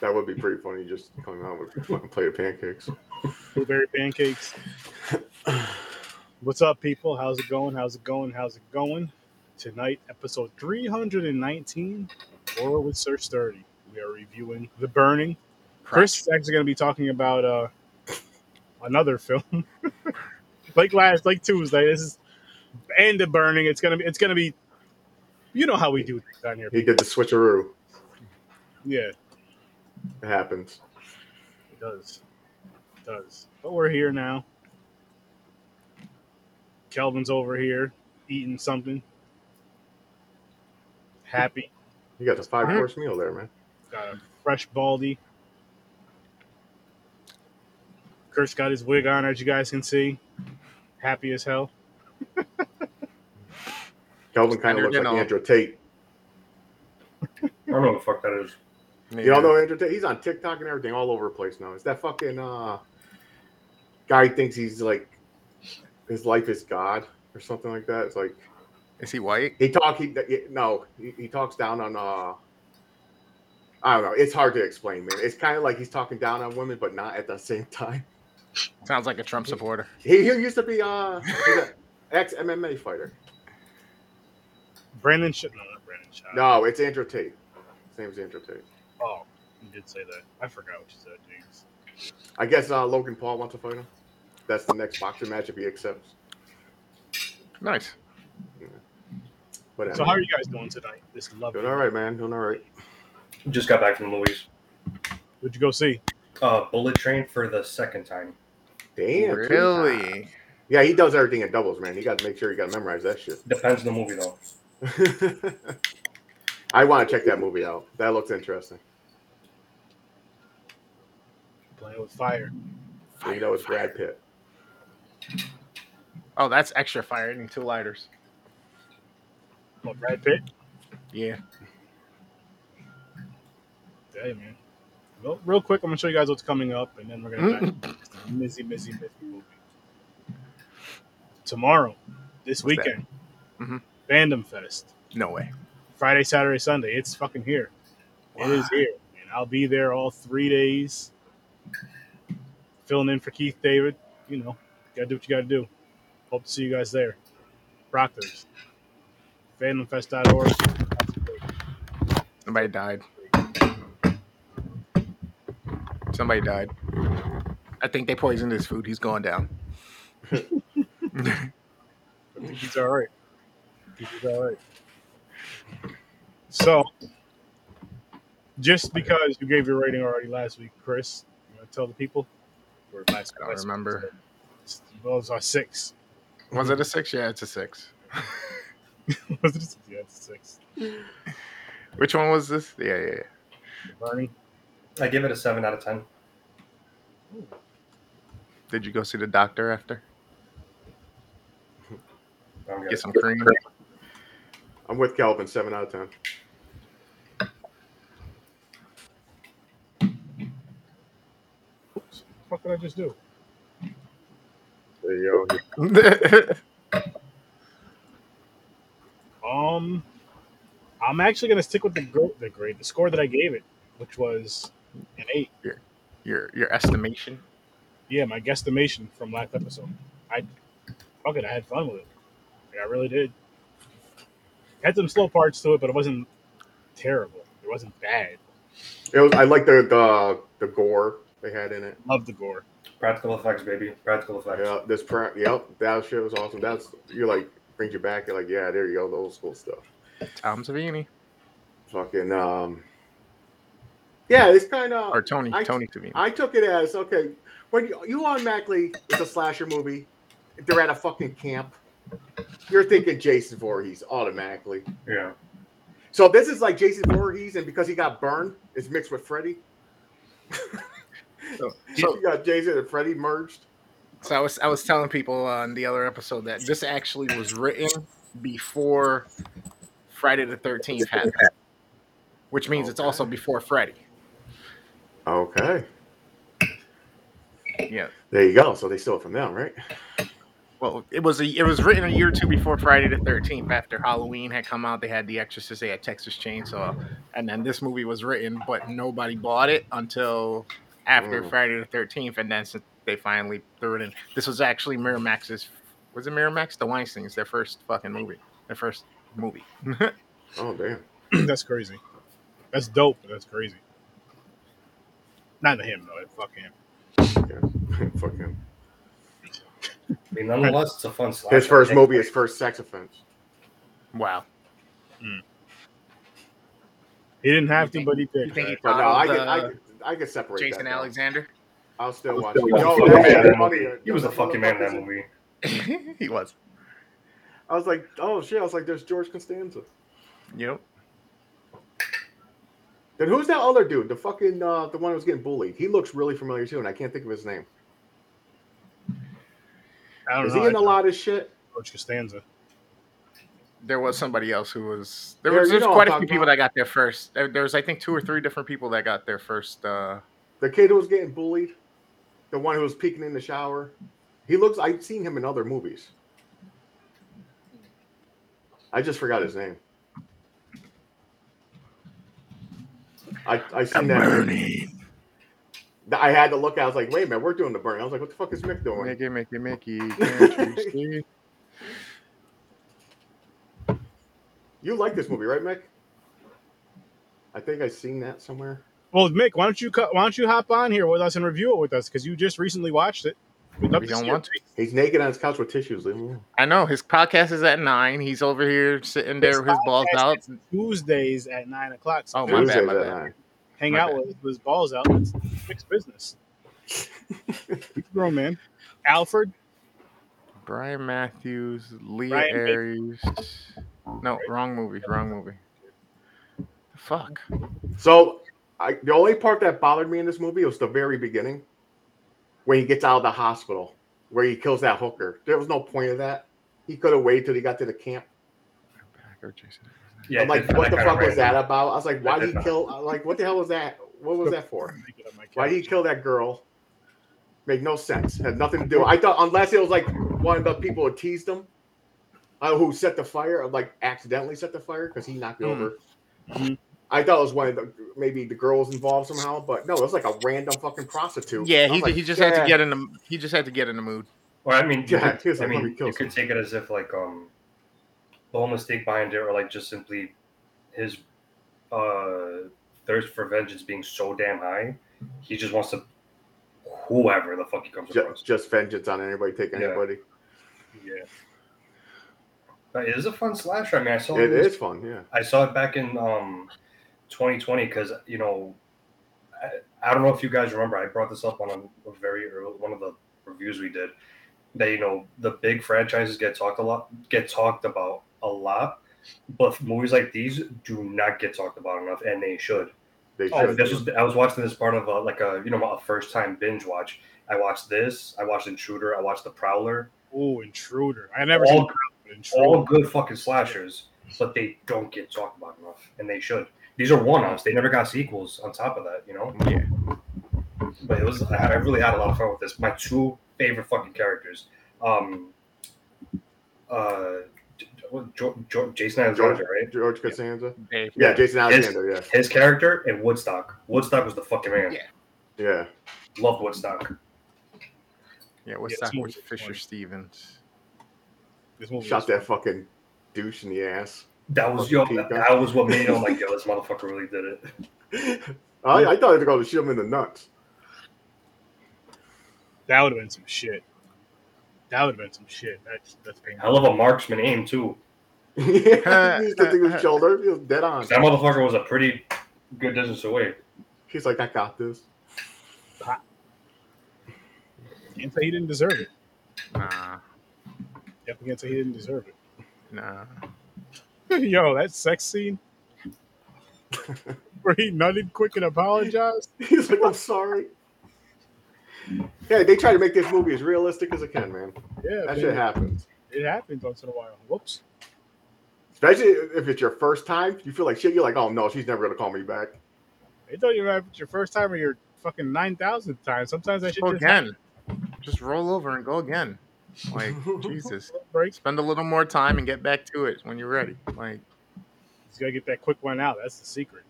That would be pretty funny. Just coming out with a plate of pancakes. Blueberry pancakes. What's up, people? How's it going? How's it going? How's it going? Tonight, episode 319, Horror with Sir Sturdy. We are reviewing The Burning. Chris is actually going to be talking about uh, another film, like last, like Tuesday. This is and The Burning. It's gonna be, it's gonna be, you know how we do things down here. He did the switcheroo. Yeah, It happens. it does, it does. But we're here now. Kelvin's over here eating something. Happy. You got the five mm-hmm. course meal there, man. Got a fresh baldy. Kurt's got his wig on, as you guys can see. Happy as hell. Kelvin kind of looks like Standard Andrew Tate. I don't know what the fuck that is. You don't know Andrew Tate? He's on TikTok and everything all over the place now. It's that fucking uh guy thinks he's like his life is God or something like that. It's like Is he white? he talk he no he, he talks down on uh I don't know. It's hard to explain, man. It's kind of like he's talking down on women, but not at the same time. Sounds like a Trump supporter. He, he used to be uh ex MMA fighter. Brandon Sh- No, not Brandon Shaw. No, it's Andrew Tate. His name's Andrew Tate. Oh, you did say that. I forgot what you said, James. I guess uh, Logan Paul wants to fight him. That's the next boxing match if he accepts. Nice. Whatever. So how are you guys doing tonight? This lovely. Doing all right, man. Doing all right. Just got back from Louise. What'd you go see? Uh, Bullet Train for the second time. Damn. two times. Really? Yeah, he does everything in doubles, man. You got to make sure you got to memorize that shit. Depends on the movie though. I want to check that movie out. That looks interesting. Playing with fire. So you know it's Brad Pitt. Oh, that's extra fire. I need two lighters. Oh, Brad Pitt. Yeah. Hey, man. Well, real quick, I'm gonna show you guys what's coming up, and then we're gonna dive into the Mizzy, Mizzy, Mizzy movie. Tomorrow, this What's that? weekend, Mhm. Fandom Fest. No way. Friday, Saturday, Sunday. It's fucking here. It is here, and I'll be there all three days, filling in for Keith David. You know, gotta do what you gotta do. Hope to see you guys there. Proctors, fandomfest.org. Somebody died. Somebody died. I think they poisoned his food. He's going down. I think he's all right. He's all right. So, just because you gave your rating already last week, Chris, you want to tell the people? Or last, I don't last remember. episode? Well, it was a six. Was it a six? Yeah, it's a six. was it a six? Yeah, it's a six. Which one was this? Yeah, yeah, yeah. Barney? I give it a seven out of ten. Did you go see the doctor after? Get some cream. I'm with Calvin. Seven out of ten. Oops. What did I just do? There you go. Um, I'm actually gonna stick with the gr- the grade, the score that I gave it, which was an eight. your your estimation. Yeah, my guesstimation from last episode. I fuck it, I had fun with it. Like, I really did. Had some slow parts to it, but it wasn't terrible. It wasn't bad. It was, I like the, the the gore they had in it. Love the gore. Practical effects, baby. Practical effects. Yeah, this pra- yep, that shit was awesome. That's you're like brings you back. You're like, yeah, there you go, the old school stuff. Tom Savini Fucking um, yeah, it's kind of or Tony I- Tony Savini. I took it as okay when you, you automatically it's a slasher movie. They're at a fucking camp. You're thinking Jason Voorhees automatically. Yeah. So this is like Jason Voorhees, and because he got burned, it's mixed with Freddy. So, so, you got Jason and Freddy merged. so I was I was telling people on the other episode that this actually was written before Friday the Thirteenth happened, which means it's also before Freddy. Okay, Yeah, there you go. So they stole it from them, right? Well, it was a it was written a year or two before Friday the Thirteenth. After Halloween had come out, they had The Exorcist, they had Texas Chainsaw, and then this movie was written, but nobody bought it until after Mm. Friday the Thirteenth, and then s- they finally threw it in. This was actually Miramax's. Was it Miramax? The Weinstein's their first fucking movie, their first movie. Oh damn. that's crazy. That's dope. But that's crazy. Not him though. Fuck him. Yeah. Fuck him. I mean, nonetheless, it's a fun slash. His first movie, his first sex offense. wow. He didn't have You to, think- but he did. you think he But no, I Followed, could, I could, I could separate Jason that, though. Alexander. I'll still I'll watch still it. watch Yo, it. Man in shit that funny. movie. He was a fucking man in that movie. he was. I was like, oh shit! I was like, there's George Costanza. Yep. Then who's that other dude? The fucking uh, the one who was getting bullied. He looks really familiar too, and I can't think of his name. I don't Is know. he in a I- lot of shit? Coach Costanza. There was somebody else who was. There Yeah, was there's quite what a I'm few people about. that got there first. There, there was I think two or three different people that got there first. Uh, The kid who was getting bullied, the one who was peeking in the shower. He looks. I've seen him in other movies. I just forgot his name. I I seen that. Burning. I had to look. I was like, wait a minute, we're doing the burn. I was like, what the fuck is Mick doing? Mickey, Mickey, Mickey. Can't you like this movie, right, Mick? I think I've seen that somewhere. Well, Mick, why don't you cut, why don't you hop on here with us and review it with us because you just recently watched it. We'd love We to don't see want to. He's naked on his couch with tissues. Leave him alone. I know his podcast is at nine. He's over here sitting there with his balls out. is Tuesdays at nine o'clock. So Oh, my Tuesdays bad, my bad. nine. hang my out bad. with, with his balls out. It's Mick's business. He's a grown man. Alfred, Brian Matthews, Leah Brian Backer. Ayres. No, wrong movie. Wrong movie. The fuck. So I, the only part that bothered me in this movie was the very beginning, when he gets out of the hospital, where he kills that hooker. There was no point of that. He could have waited till he got to the camp. Back or Jason. Yeah, I'm like, what the fuck was that about? I was like, why did he kill? Like, what the hell was that? What was that for? Make it on my Why did he kill that girl? Made no sense. Had nothing to do. I thought unless it was like one of the people who teased him, uh, who set the fire, like accidentally set the fire because he knocked me Hmm. over. Mhm. I thought it was one of the maybe the girls involved somehow, but no, it was like a random fucking prostitute. Yeah, he, like, he just had to get in the he just had to get in the mood. Or I mean, you Yeah, could, I like, mean, kill you could take it as if like um, the whole mistake behind it, or like just simply his uh thirst for vengeance being so damn high, he just wants to whoever the fuck he comes across. just, just vengeance on anybody, take Yeah. anybody. Yeah. But it is a fun slasher. I mean, I saw It this- is fun, yeah. I saw it back in um 2020 because you know I, I don't know if you guys remember I brought this up on a, a very early one of the reviews we did that you know the big franchises get talked a lot get talked about a lot but movies like these do not get talked about enough and they should. They Oh, should. this was I was watching this part of a, like a you know a first time binge watch. I watched this. I watched Intruder. I watched The Prowler. Oh, Intruder. I never All- seen Intruder. All good fucking slashers, but they don't get talked about enough, and they should. These are one-offs. They never got sequels. On top of that, you know. Yeah. But it was I really had a lot of fun with this. My two favorite fucking characters, um, uh, jo- jo- Jason Alexander, right? George Costanza. Dave. Yeah, Jason Alexander. Yeah, His character and Woodstock. Woodstock was the fucking man. Yeah. yeah. Loved Woodstock. Yeah, what's Yeah, that? this movie What's was Fisher. Stevens? This movie Shot was that fucking douche in the ass. That was yo. That, that was what made me know, like, yo, this motherfucker really did it. I, I thought they were going to shoot him in the nuts. That would have been some shit. That would have been some shit. That's that's painful. Hell of a marksman aim too. yeah, he used to think his shoulder. He was dead on. That motherfucker was a pretty good distance away. He's like, I got this. Can't say he didn't deserve it. Nah, Definitely can't say he didn't deserve it. nah. Yo, that sex scene where he nutted quick and apologized. He's like, I'm sorry. Yeah, they try to make this movie as realistic as it can, man. Yeah, That man, shit happens. it happens once in a while. Whoops. Especially if it's your first time, you feel like shit. You're like, oh no, she's never gonna call me back. They thought you were having your first time or your fucking nine thousandth time. Sometimes that shit Go just again. Just roll over and go again. Like Jesus, Break. spend a little more time and get back to it when you're ready. Like Just gotta get that quick one out. That's the secret.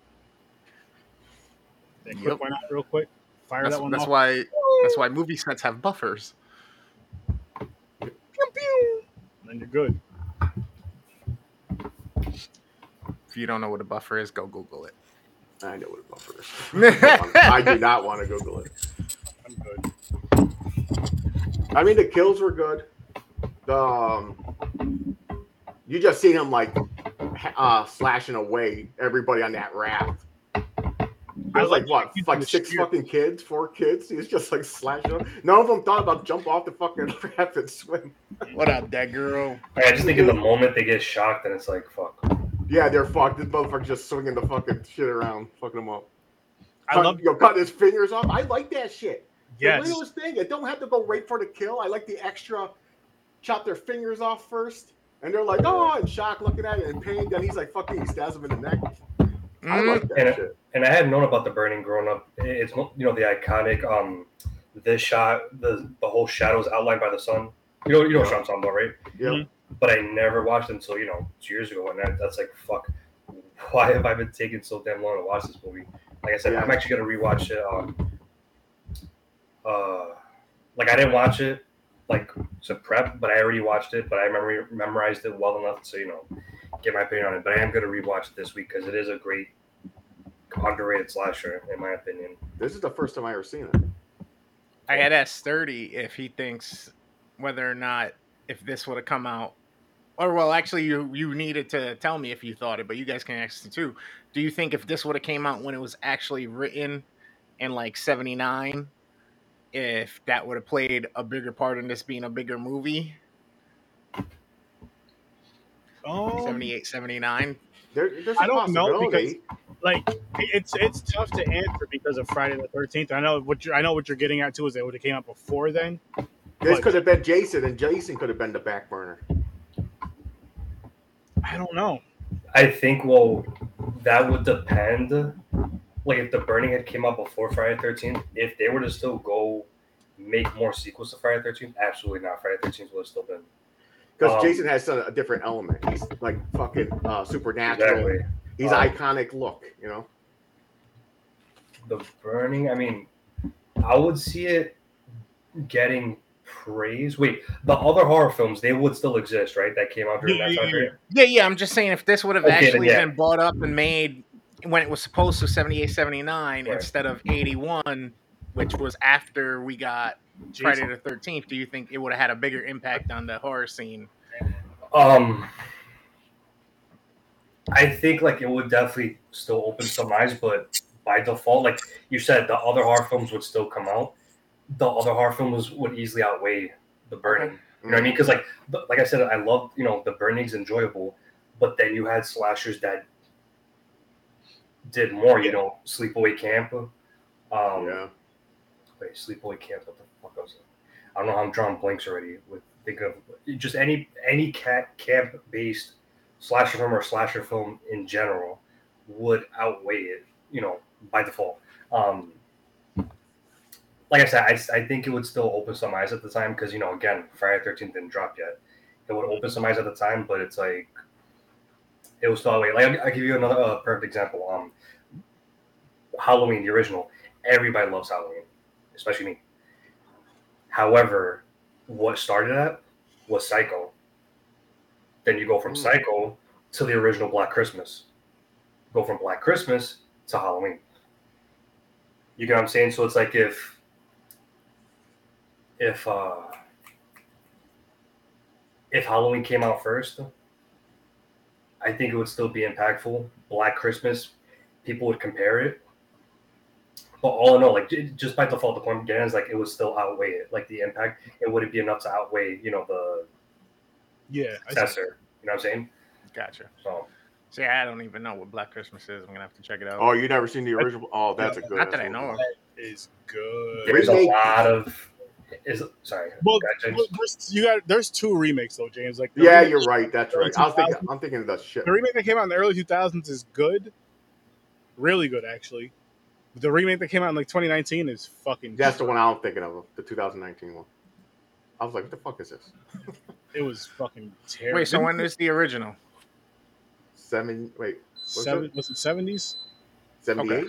That quick Yep. one out real quick. Fire that's, that one that's off. why that's why movie sets have buffers. Pew, pew. And then you're good. If you don't know what a buffer is, go Google it. I know what a buffer is. I do not want to Google it. I'm good. I mean, the kills were good. The um, you just seen him like uh, slashing away everybody on that raft. I There's like like what, like six sheer- fucking kids, four kids. He's just like slashing them. None of them thought about jump off the fucking raft and swim. What up, that girl? I just think in the moment they get shocked and it's like fuck. Yeah, they're fucked. This motherfucker's just swinging the fucking shit around, fucking them up. I Cut- love you know, cutting his fingers off. I like that shit. Yes. The realest thing. It don't have to go right for the kill. I like the extra chop their fingers off first. And they're like, oh, in shock, looking at it in pain. Then he's like, fucking, he stabs him in the neck. I Mm, like that And- shit. And I hadn't known about the burning growing up. It's you know the iconic um this shot the the whole shadows outlined by the sun. You know you know what I'm talking about, right? Yeah. Mhm. But I never watched until you know two years ago, and that, that's like fuck. Why have I been taking so damn long to watch this movie? Like I said, Yeah. I'm actually gonna rewatch it. Um, uh, like I didn't watch it like to prep, but I already watched it. But I remember memorized it well enough to you know get my opinion on it. But I am gonna rewatch it this week because it is a great underrated slasher in my opinion. This is the first time I ever seen it. I had asked Sturdy if he thinks whether or not if this would have come out, or well, actually, you you needed to tell me if you thought it, but you guys can ask too. Do you think if this would have came out when it was actually written in like '79, if that would have played a bigger part in this being a bigger movie, Um, 78, 79? There, there's a I don't know possibility. like it's it's tough to answer because of Friday the Thirteenth. I know what you're I know what you're getting at too is that would have came out before then. This But- could have been Jason, and Jason could have been the back burner. I don't know. I think well that would depend. Like if the burning had came out before Friday Thirteenth, if they were to still go make more sequels to Friday Thirteenth, absolutely not. Friday Thirteenth would have still been Because Um, Jason has a, a different element. He's like fucking uh, supernatural. exactly He's Um, iconic look, you know. the burning. I mean, I would see it getting praise. Wait, the other horror films they would still exist, right? That came out during Yeah, that yeah, time yeah. period. Yeah, yeah. I'm just saying if this would have Okay, then, actually yeah. been bought up and made when it was supposed to 78, 79 Right. instead of 81, which was after we got Friday the Thirteenth, do you think it would have had a bigger impact on the horror scene? Um, I think like it would definitely still open some eyes, but by default, like you said, the other horror films would still come out. The other horror films would easily outweigh the burning. You know what I mean? Because like, like I said, I love you know the burning's enjoyable, but then you had slashers that did more. You know, Sleepaway Camp. Um, yeah. Wait, Sleepaway Camp. What the fuck was it? I don't know how I'm drawing blanks already. With think of just any any cat camp based slasher film or slasher film in general would outweigh it. You know, by default. Um, like I said, I, I think it would still open some eyes at the time because you know again Friday Thirteenth didn't drop yet. It would open some eyes at the time, but it's like it was still outweigh. Like I'll, I'll give you another uh, perfect example. Um, Halloween, the original. Everybody loves Halloween, especially me. However, what started that was Psycho. Then you go from Mm. Psycho to the original Black Christmas. Go from Black Christmas to Halloween. You get what I'm saying? So it's like if if uh if Halloween came out first, I think it would still be impactful. Black Christmas, people would compare it. But all in all, like just by default, the point again is like it would still outweigh it. Like the impact, it wouldn't be enough to outweigh, you know, the Yeah, I successor. You know what I'm saying? Gotcha. So See, I don't even know what Black Christmas is. I'm gonna have to check it out. Oh, you never seen the original? Oh, that's a good. Not that I know movie. of. is good. there's a lot of is sorry. Well, Go ahead, James. well, there's, you got there's two remakes though, James. Like Yeah, remake- you're right. That's right. I was thinking. I'm thinking of the shit. The remake that came out in the early 2000s is good, really good actually. The remake that came out in like 2019 is fucking. That's the one I'm thinking of. The 2019 one. I was like, what the fuck is this? It was fucking terrible. Wait, so when is the original? Seven. Wait, was seven? it? Was it seventies? seventy-eight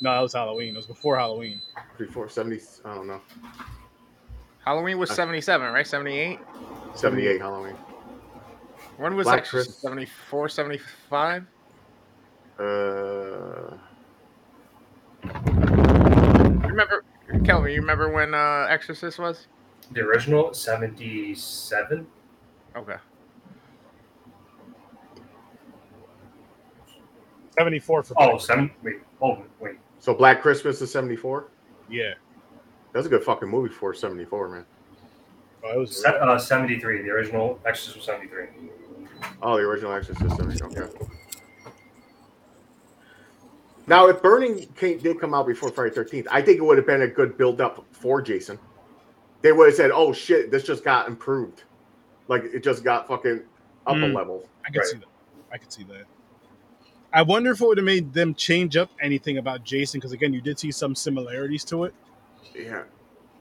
No, that was Halloween. It was before Halloween. before seventy. I don't know. Halloween was Uh, 77, right? 78? Seventy-eight Halloween. When was Black Exorcist? Christmas. 74, 75? Uh, Remember, Kelvin, you remember when uh, Exorcist was? The original seventy seven. Okay. Seventy four for Oh, seven. Wait. Oh, wait. so Black Christmas is seventy-four. yeah. That's a good fucking movie for seventy-four, man. Oh, it was Se- uh, seventy three. The original Exorcist was seventy three. Oh, the original Exorcist. seventy. Okay. Now, if Burning came, did come out before Friday Thirteenth, I think it would have been a good build-up for Jason. They would have said, "Oh shit, this just got improved, like it just got fucking up a Mm. level." I could Right. see that. I could see that. I wonder if it would have made them change up anything about Jason, because again, you did see some similarities to it. Yeah,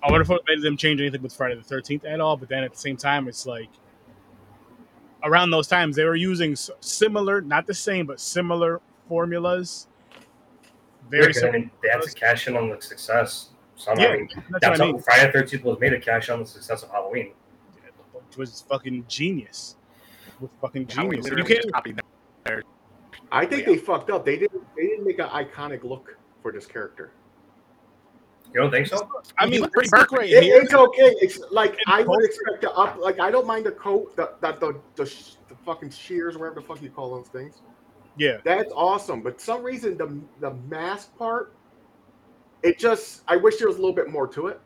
I wonder if it made them change anything with Friday the Thirteenth at all. But then at the same time, it's like around those times they were using similar, not the same, but similar formulas. Very Yeah, 'cause, I similar. mean, they had to cash in on the success. Somehow. Yeah, I mean, That's that's what I how mean. Friday the Thirteenth was made to cash in on the success of Halloween. It was fucking genius. It was fucking genius. You can't. copy copied that. I think oh, Yeah. they fucked up. They didn't. They didn't make an iconic look for this character. You don't think so? I mean, looked pretty let's look burnt. right It- here. it's okay. It's like In I would expect to up. Like I don't mind the coat, the that the the, sh- the fucking shears, or whatever the fuck you call those things. Yeah, That's awesome. But some reason the the mask part, it just I wish there was a little bit more to it.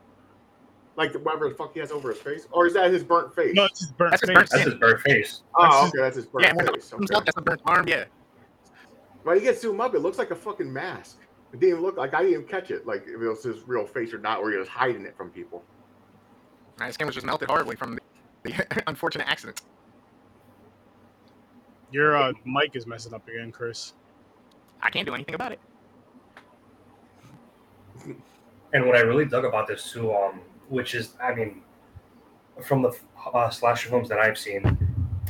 Like whatever the fuck he has over his face, or is that his burnt face? no, it's just burnt That's his face. burnt That's his bird oh, face. oh, okay, that's his burnt Yeah, when it face. comes Okay. up, that's a burnt arm, yeah. But he gets zoomed up, it looks like a fucking mask. It didn't even look like I didn't even catch it, like if it was his real face or not, or he was hiding it from people. Nah, His skin was just melted horribly from the, the unfortunate accident. Your uh, mic is messing up again, Chris. I can't do anything about it. And what I really dug about this too, um, which is, I mean, from the uh, slasher films that I've seen,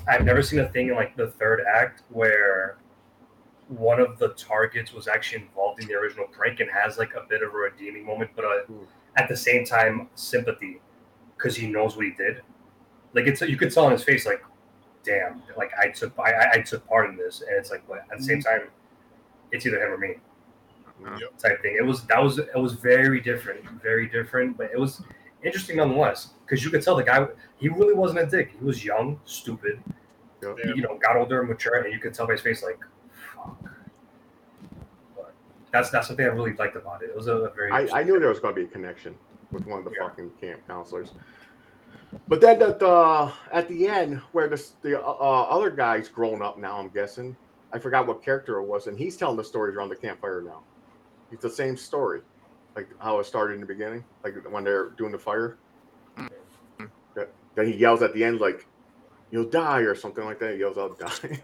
I've never seen a thing in like the third act where one of the targets was actually involved in the original prank and has like a bit of a redeeming moment, but uh, Hmm. at the same time sympathy because he knows what he did. Like it's you could tell on his face, like, damn, like I took I, I- I took part in this, and it's like, but at the same mm-hmm. time, it's either him or me mm-hmm. Yep. type thing. It was that was it was very different, very different, but it was interesting nonetheless because you could tell the guy he really wasn't a dick. He was young, stupid, Yep. Yeah. you know, got older and mature, and you could tell by his face like, fuck. But that's that's something I really liked about it. It was a, very I, I knew there was going to be a connection with one of the Yeah. fucking camp counselors. But then at the at the end, where the the uh, other guy's grown up now, I'm guessing. I forgot what character it was, and he's telling the stories around the campfire now. It's the same story, like how it started in the beginning, like when they're doing the fire. Mhm. That, then he yells at the end, like, "You'll die" or something like that. He yells out, "Die."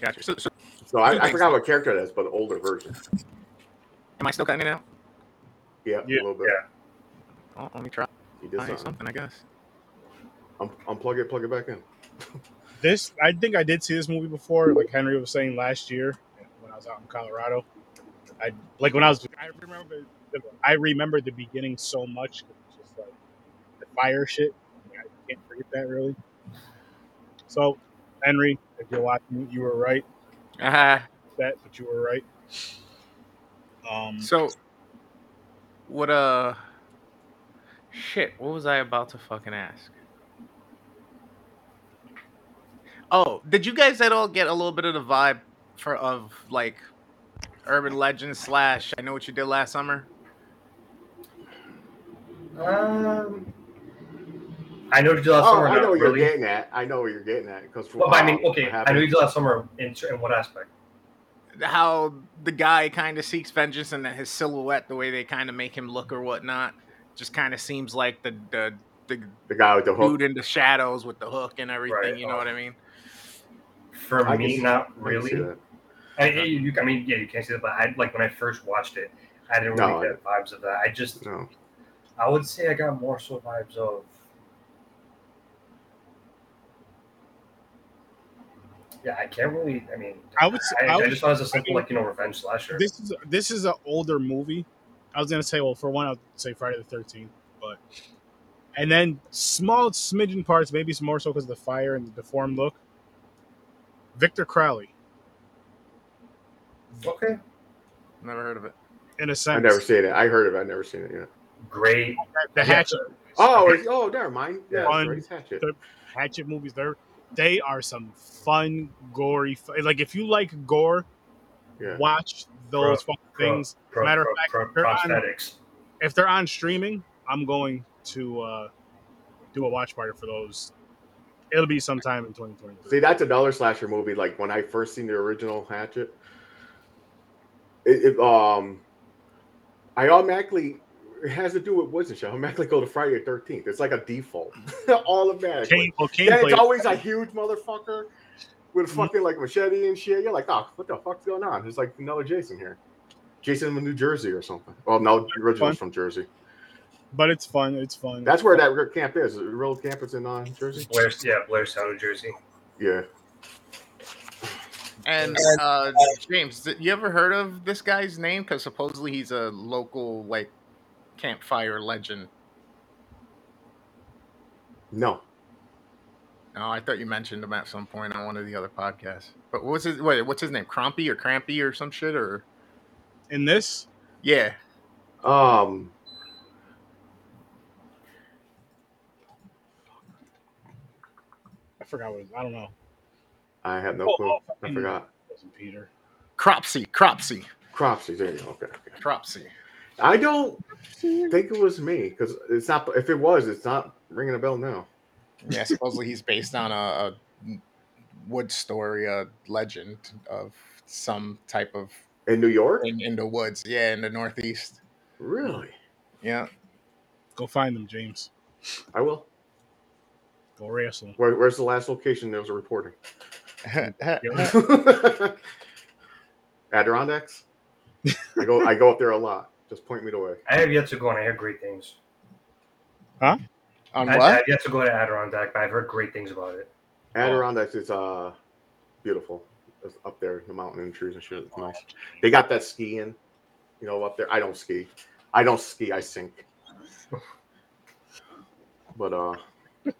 Gotcha. So, so so I, I forgot what character that is, but the older version. am I still cutting it out? Yeah, Yeah. a little bit. Yeah. Oh, let me try He did something. something, I guess. Un- unplug it, plug it back in. This, I think I did see this movie before. Like Henry was saying last year when I was out in Colorado. I like when I was. I remember. The, I remember the beginning so much. Just like the fire shit. I can't forget that really. So, Henry, if you're watching, you were right. Uh-huh. That, but you were right. Um, so, what, uh, shit, what was I about to fucking ask? Oh, did you guys at all get a little bit of the vibe for of like urban legend slash I know what you did last summer? Um, I know you did last Oh, summer. I know what you're getting at. I know what you're getting at because. Well, but I mean, okay, I know you did last summer in, in what aspect? How the guy kind of seeks vengeance and that his silhouette, the way they kind of make him look or whatnot, just kind of seems like the the the the guy with the hook. dude in the shadows with the hook and everything. Right, You know oh. what I mean? For I can me, not really. see. I, you, I mean, yeah, you can't see that, but I like when I first watched it, I didn't really No, I- get vibes of that. I just, No, I would say I got more so vibes of. Yeah, I can't really. I mean, I would say- I, I I would- just thought it was a simple, mean, like you know, revenge slasher. This is this is an older movie. I was gonna say, well, for one, I'd say Friday the Thirteenth, but and then small smidgen parts, maybe some more so because of the fire and the deformed look. Victor Crowley, okay, Never heard of it. in a sense, I've never seen it. I heard of it. I've never seen it yet. great. the Yeah. Hatchet, Oh, it's, oh, never mind. Yeah, Fun. it's Hatchet. The- Hatchet movies. They're they are some fun, gory. fu- Like if you like gore, Yeah. watch those Pro- fucking things. Pro, Matter of fact, pro, they're on- if they're on streaming, I'm going to uh, do a watch party for those. It'll be sometime in 2020. See, that's a dollar slasher movie. Like when I first seen the original Hatchet, it, it um, I automatically it has to do with Woods I automatically go to Friday the Thirteenth. It's like a default, automatically. Kane, well, Kane Then it's always a huge motherfucker with a fucking like machete and shit. You're like, oh, what the fuck's going on? There's like another Jason here. Jason from New Jersey or something. Well, no, the original's from Jersey. but it's fun. It's fun. That's where that camp is. The real camp is in uh, Jersey. Blair's, yeah, Blairstown, New Jersey. Yeah. And uh, James, you ever heard of this guy's name? Because supposedly he's a local like campfire legend. No. No, I thought you mentioned him at some point on one of the other podcasts. But what's his wait? What's his name? Crumpy or Crampy or some shit or in this. yeah. Um. I forgot what. It, I don't know. I have no Oh, clue. oh, I forgot. Wasn't Peter. Cropsy, Cropsy, Cropsy. There you go. Okay. okay. Cropsy. I don't think it was me because it's not. If it was, it's not ringing a bell now. Yeah, supposedly he's based on a, a wood story, a legend of some type of In New York? in, in the woods. Yeah, in the Northeast. Really? Yeah. Go find them, James. I will. Go wrestle. Where, where's the last location there was a reporting? Adirondacks. I go. I go up there a lot. Just point me the way. I have yet to go, and I hear great things. On I, I've yet to go to Adirondack, but I've heard great things about it. Adirondacks is uh beautiful. It's up there, in the mountain and trees and shit. It's nice. They got that skiing, you know, up there. I don't ski. I don't ski. I sink. But uh,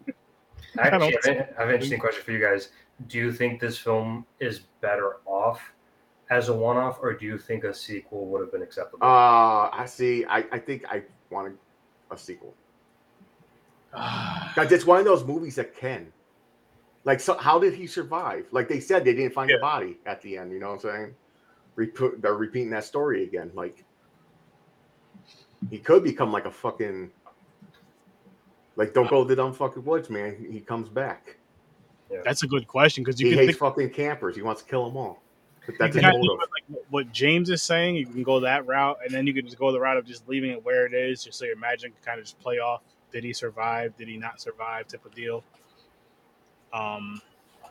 Actually, I have, I have an interesting question for you guys. Do you think this film is better off as a one-off, or do you think a sequel would have been acceptable? uh, I see. I I think I want a sequel. Guys, it's one of those movies that can. Like, so how did he survive? Like they said, they didn't find Yeah. the body at the end. You know what I'm saying? Repu- they're repeating that story again. Like, he could become like a fucking. Like, don't go to the dumb fucking woods, man. He comes back. That's a good question because you he can hates think fucking campers. He wants to kill them all. But that's can kinda motive. of, like what James is saying. You can go that route, and then you can just go the route of just leaving it where it is, just so your magic can kind of just play off. Did he survive? Did he not survive? Type of deal. Um,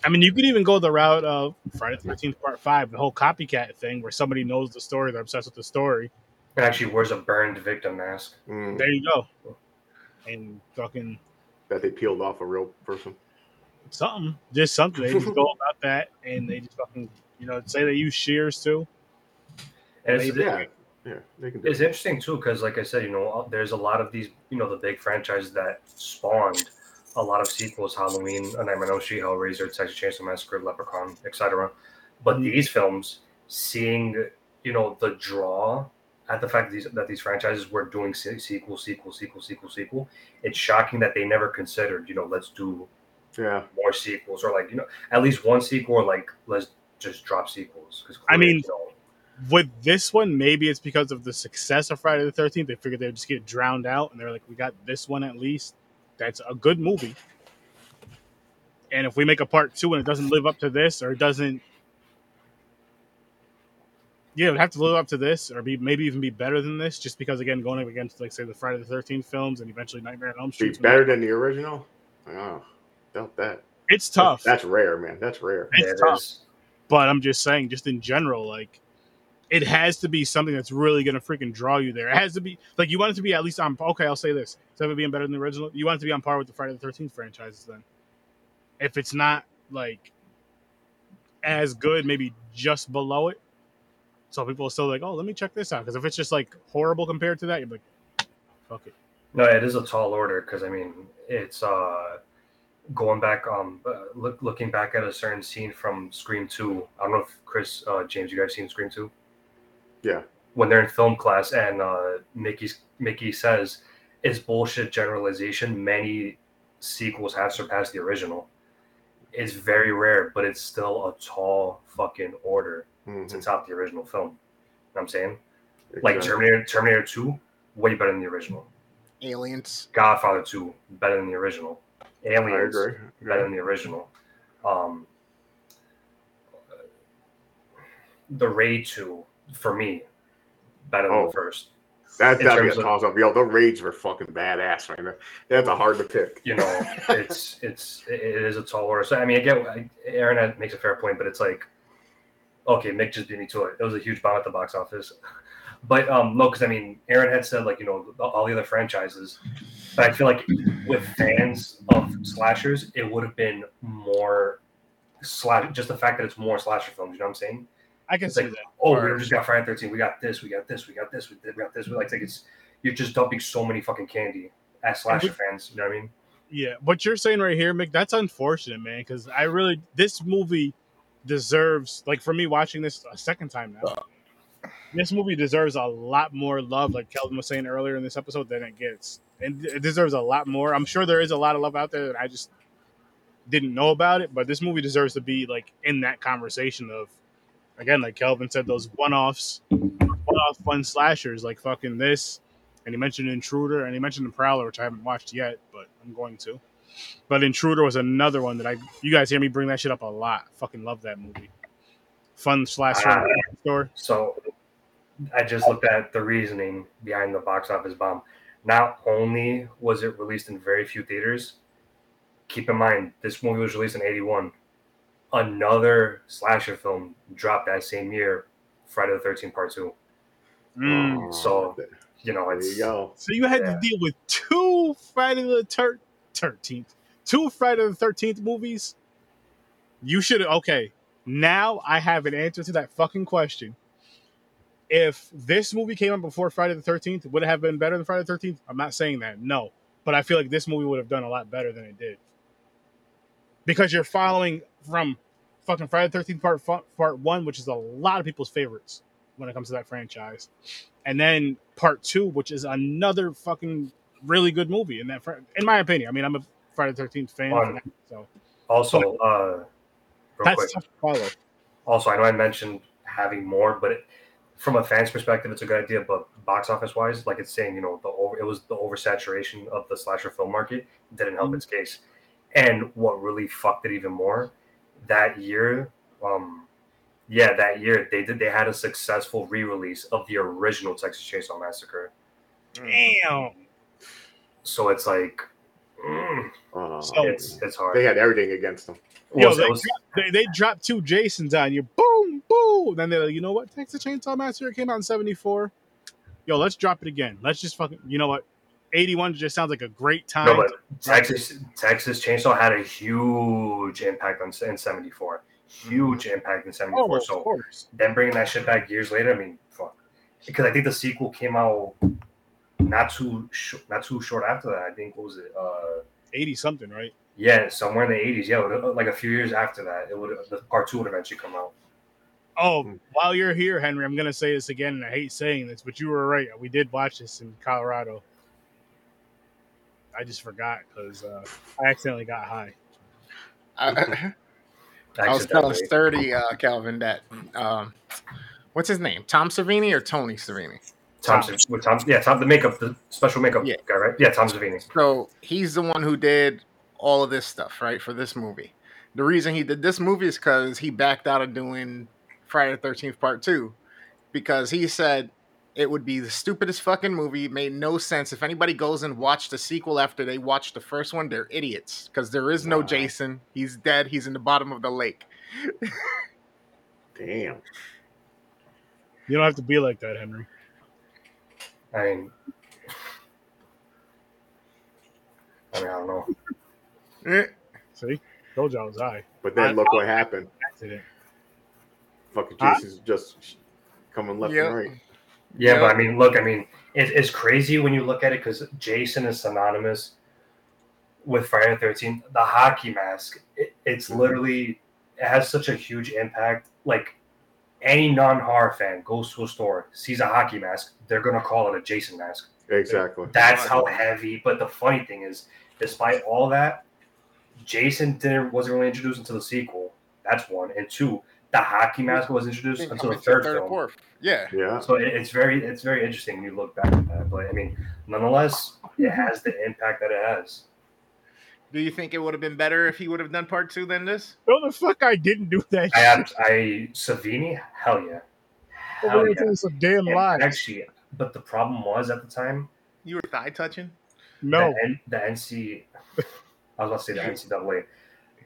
I mean, you could even go the route of Friday the Thirteenth Part Five, the whole copycat thing, where somebody knows the story, they're obsessed with the story. and actually wears a burned victim mask. Mm, There you go, and fucking that they peeled off a real person. something, just something. They just go about that, and they just fucking, you know, say they use shears too. And it's, Yeah, yeah, they can do it's it. interesting too because, like I said, you know, uh, there's a lot of these, you know, the big franchises that spawned a lot of sequels: Halloween, A Nightmare on Elm Street, Hellraiser, Texas Chainsaw Massacre, Leprechaun, etc. But Mhm. these films, seeing, you know, the draw at the fact that these that these franchises were doing se- sequel, sequel, sequel, sequel, sequel, it's shocking that they never considered, you know, let's do Yeah, more sequels or like, you know, at least one sequel or like let's just drop sequels. Because I mean- you know, with this one, maybe it's because of the success of Friday the Thirteenth. They figured they'd just get drowned out, and they're like, "We got this one at least. That's a good movie." And if we make a part two and it doesn't live up to this, or it doesn't, yeah, it would have to live up to this, or be maybe even be better than this, just because again, going up against like say the Friday the Thirteenth films and eventually Nightmare on Elm be Street. better than the original. Oh, doubt that. It's tough, That's rare, man. That's rare. It's yeah, tough. is. but I'm just saying, just in general, like it has to be something that's really gonna freaking draw you there. It has to be like you want it to be at least on. Okay, I'll say this: instead of being better than the original, you want it to be on par with the Friday the Thirteenth franchises. Then, if it's not like as good, maybe just below it, so people are still like, oh, let me check this out. Because if it's just like horrible compared to that, you're like, fuck it. No, it is a tall order because I mean it's uh going back um uh, look, looking back at a certain scene from Scream Two. I don't know if Chris uh, James, you guys seen Scream Two? Yeah. When they're in film class and uh, Mickey Mickey says it's bullshit generalization. Many sequels have surpassed the original. It's very rare, but it's still a tall fucking order Mhm. to top the original film. You know what I'm saying? Like Terminator Terminator 2, way better than the original. Aliens. Godfather 2, better than the original. I Aliens, agree. better than the original. Um, the Raid 2, for me, better than Oh. the first. That that'd be a toss up. Yo, the raids were fucking badass right now. That's a hard to pick. You know, it's it's it is a tall order. So I mean, I get Aaron makes a fair point, but it's like, okay, Mick just beat me to it. It was a huge bomb at the box office. But um, no, because I mean, Aaron had said like you know all the other franchises, but I feel like with fans of slashers, it would have been more slash. Just the fact that it's more slasher films. You know what I'm saying? I can It's see like, that. oh, Or- we just got Friday Thirteen. We got this. We got this. We got this. We got this. We like, like it's you're just dumping so many fucking candy as slasher fans. You know what I mean? Yeah, what you're saying right here, Mick, that's unfortunate, man. Because I really, this movie deserves, like, for me watching this a second time now, this movie deserves a lot more love, like Kelvin was saying earlier in this episode, than it gets. And it deserves a lot more. I'm sure there is a lot of love out there that I just didn't know about it, but this movie deserves to be, like, in that conversation of, again, like Kelvin said, those one offs, one off fun slashers, like fucking this. And he mentioned Intruder, and he mentioned The Prowler, which I haven't watched yet, but I'm going to. But Intruder was another one that I. You guys hear me bring that shit up a lot. Fucking love that movie. Fun slasher Ah. store. So I just looked at the reasoning behind the box office bomb. Not only was it released in very few theaters, keep in mind this movie was released in 81. Another slasher film dropped that same year, Friday the 13th Part 2. Mm. Oh, So, You know, you go. So you had Yeah. to deal with two Friday the 13th, two Friday the 13th movies. You should okay. Now I have an answer to that fucking question. If this movie came out before Friday the 13th, would it have been better than Friday the 13th? I'm not saying that, no. But I feel like this movie would have done a lot better than it did. Because you're following from fucking Friday the 13th part part 1, which is a lot of people's favorites when it comes to that franchise. And then part 2, which is another fucking really good movie in that fr- in my opinion. I mean, I'm a Friday the 13th fan, On- so also, uh, that's quick. tough to follow. Also, I know I mentioned having more, but it, from a fan's perspective, it's a good idea. But box office wise, like it's saying, you know, the over, it was the oversaturation of the slasher film market didn't help Mhm. its case. And what really fucked it even more, that year, um, yeah, that year they did they had a successful re-release of the original Texas Chainsaw Massacre. Damn. So it's like, mm, Uh, So- it's it's hard. they had everything against them. Yo, Well, they, it was- they, they dropped two Jasons on you. Boom, boom. Then they're like, you know what? Texas Chainsaw Massacre came out in 74. Yo, let's drop it again. Let's just fucking, you know what? 81 just sounds like a great time. No, but Texas Texas Chainsaw had a huge impact on in '74. Huge impact in oh, '74. of so course. then bringing that shit back years later, I mean, fuck. Because I think the sequel came out not too sh- not too short after that. I think what was it? Uh, 80 something, right? yeah, somewhere in the '80s. Yeah, like a few years after that, it would the part two would eventually come out. Oh, while you're here, Henry, I'm going to say this again, and I hate saying this, but you were right. We did watch this in Colorado. I just forgot because uh, I accidentally got high. I, I was telling Accidentally. Sturdy uh, Calvin that um, what's his name? Tom Savini or Tony Savini? Tom, with Tom, yeah, Tom, the makeup, the special makeup Yeah. guy, right? Yeah, Tom Savini. So he's the one who did all of this stuff, right, for this movie. The reason he did this movie is because he backed out of doing Friday the Thirteenth Part Two, because he said it would be the stupidest fucking movie. It made no sense. If anybody goes and watch the sequel after they watch the first one, they're idiots because there is no Wow. Jason. He's dead. He's in the bottom of the lake. Damn. You don't have to be like that, Henry. I mean, I mean, I don't know. Eh, See, told you I was high. But then look what happened. Accident. Fucking Huh? Jason's just coming left Yep. and right. Yeah, Yeah. but I mean, look, I mean, it, it's crazy when you look at it because Jason is synonymous with Friday the Thirteenth. The hockey mask, it, it's Mhm. literally it has such a huge impact. Like any non-horror fan goes to a store, sees a hockey mask, they're gonna call it a Jason mask. Exactly. That's how heavy. But the funny thing is, despite all that, Jason didn't wasn't really introduced until the sequel. That's one, and two, the hockey mask was introduced until the I'm into third or film. fourth. Yeah. Yeah. So it, it's very it's very interesting when you look back at that. But I mean, nonetheless, it has the impact that it has. Do you think it would have been better if he would have done part two than this? No, the fuck I didn't do that. I shit. have I Savini, hell yeah, hell Over yeah. there some damn And lies. Actually, but the problem was at the time You were thigh touching? No, the, N, the NC. I was about to say the NCAA.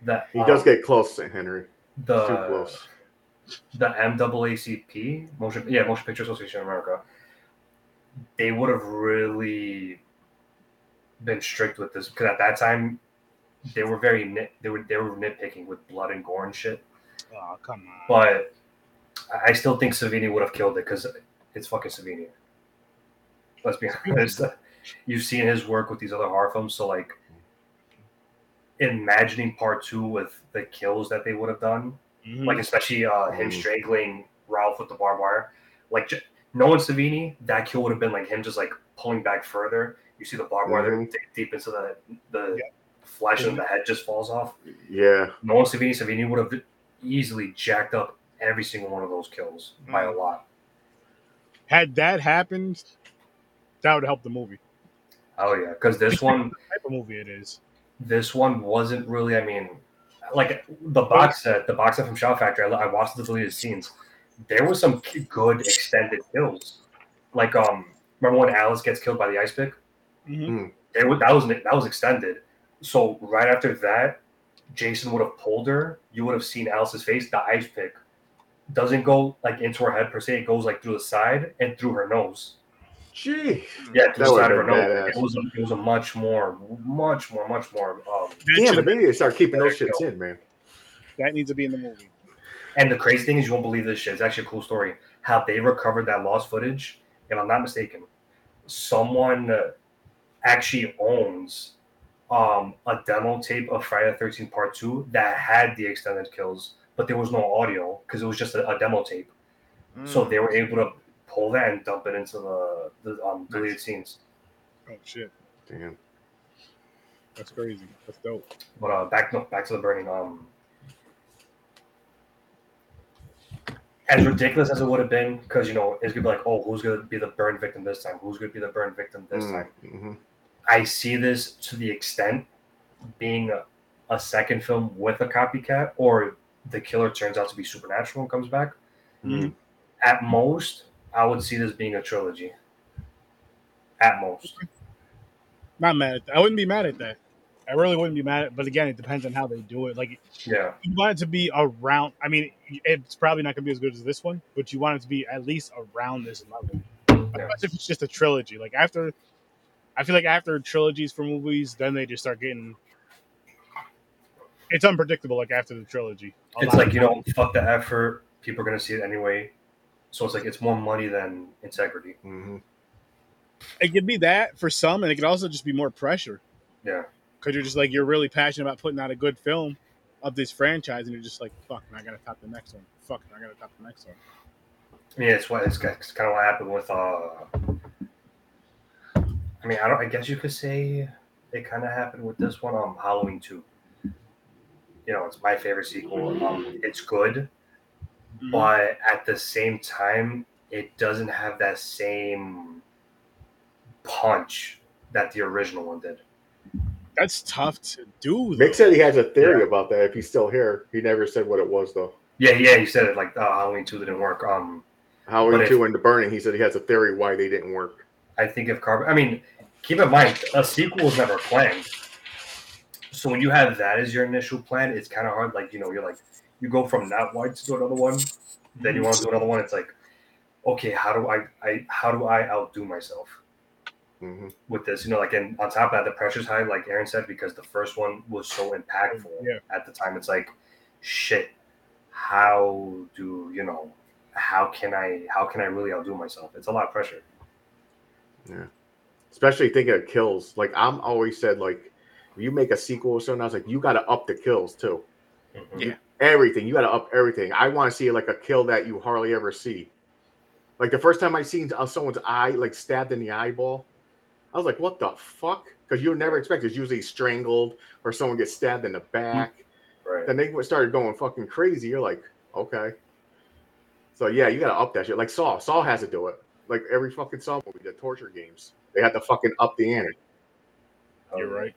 The He does um, get close, to Henry. the Too close. The MAACP, motion yeah, Motion Picture Association of America, they would have really been strict with this because at that time they were very nit they were they were nitpicking with blood and gore and shit. oh come on. But I still think Savini would have killed it because it's fucking Savini. Let's be honest. You've seen his work with these other horror films, so like imagining part two with the kills that they would have done Mhm. like especially uh, him Mm. strangling Ralph with the barbed wire. Like j- knowing Savini, that kill would have been like him just like pulling back further. You see the barbed wire Mhm. dig deep into the the Yeah. flesh and the head just falls off. Yeah. Knowing Savini, Savini would have easily jacked up every single one of those kills by a Mm. lot. Had that happened, that would help the movie. Oh yeah, because this one, type of movie it is. this one wasn't really. I mean, like the box set, the box set from Shout Factory. I, I watched the deleted scenes. There were some good extended kills. Like um, remember when Alice gets killed by the ice pick? Mhm. There was that was that was extended. So right after that, Jason would have pulled her. You would have seen Alice's face. The ice pick doesn't go like into her head per se. It goes like through the side and through her nose. Gee. Yeah, That the would've side of her been badass. It was a, it was a much more, much more, much more. Um, Damn, should've they been- need to start keeping those There shits in, man. that needs to be in the movie. And the crazy thing is, you won't believe this shit. It's actually a cool story. How they recovered that lost footage. If I'm not mistaken, someone actually owns um, a demo tape of Friday the 13th Part 2 that had the extended kills, but there was no audio because it was just a, a demo tape. So Mm. they were able to pull that and dump it into the, the um, deleted scenes. Oh shit, Damn. that's crazy. That's dope. But uh, back no, back to the burning. Um, as ridiculous as it would have been, because you know it's gonna be like, oh, who's gonna be the burn victim this time? Who's gonna be the burn victim this Mm, time? mhm. I see this to the extent being a, a second film with a copycat, or the killer turns out to be supernatural and comes back. Mhm. At most, I would see this being a trilogy. At most, Not mad at that. I wouldn't be mad at that. I really wouldn't be mad at but again, it depends on how they do it. Like yeah. you want it to be around I mean, it's probably not gonna be as good as this one, but you want it to be at least around this level. Unless if it's just a trilogy. Like after I feel like after trilogies for movies, then they just start getting it's unpredictable like after the trilogy. It's like you know, fuck the effort. People are gonna see it anyway. So it's like it's more money than integrity. Mhm. it could be that for some, and it could also just be more pressure Yeah. because you're just like you're really passionate about putting out a good film of this franchise, and you're just like, fuck, I gotta top the next one? Fuck, I gotta top the next one? Yeah, it's what it's, it's kind of what happened with. uh I mean, I don't. I guess you could say it kind of happened with this one. Um, Halloween two. You know, it's my favorite sequel. Um, it's good, Mm-hmm. but at the same time, it doesn't have that same punch that the original one did. That's tough to do. Mick said he has a theory about that. If he's still here, he never said what it was though. Yeah, yeah, he said it like uh, Halloween two didn't work. Um, Halloween But if- two and the burning, he said he has a theory why they didn't work. I think if Carbon, I mean, keep in mind, a sequel is never planned. So when you have that as your initial plan, it's kind of hard. Like, you know, you're like, you go from that one to do another one, then you want to do another one. It's like, okay, how do I, I how do I outdo myself Mhm. with this? You know, like and on top of that, the pressure's high, like Aaron said, because the first one was so impactful Yeah. at the time. It's like, shit, how do you know? How can I how can I really outdo myself? It's a lot of pressure. Yeah, especially thinking of kills. Like I'm always said, like if you make a sequel or something, I was like, you got to up the kills too. Mhm. Yeah. Everything you got to up everything. I want to see like a kill that you hardly ever see. Like the first time I seen uh, someone's eye like stabbed in the eyeball, I was like, what the fuck? Because you never expect it's usually strangled or someone gets stabbed in the back. Right. Then they started going fucking crazy. You're like, okay. So yeah, you gotta up that shit. Like Saw, Saw has to do it. Like every fucking Saw movie, the torture games, they had to fucking up the ante. You're right.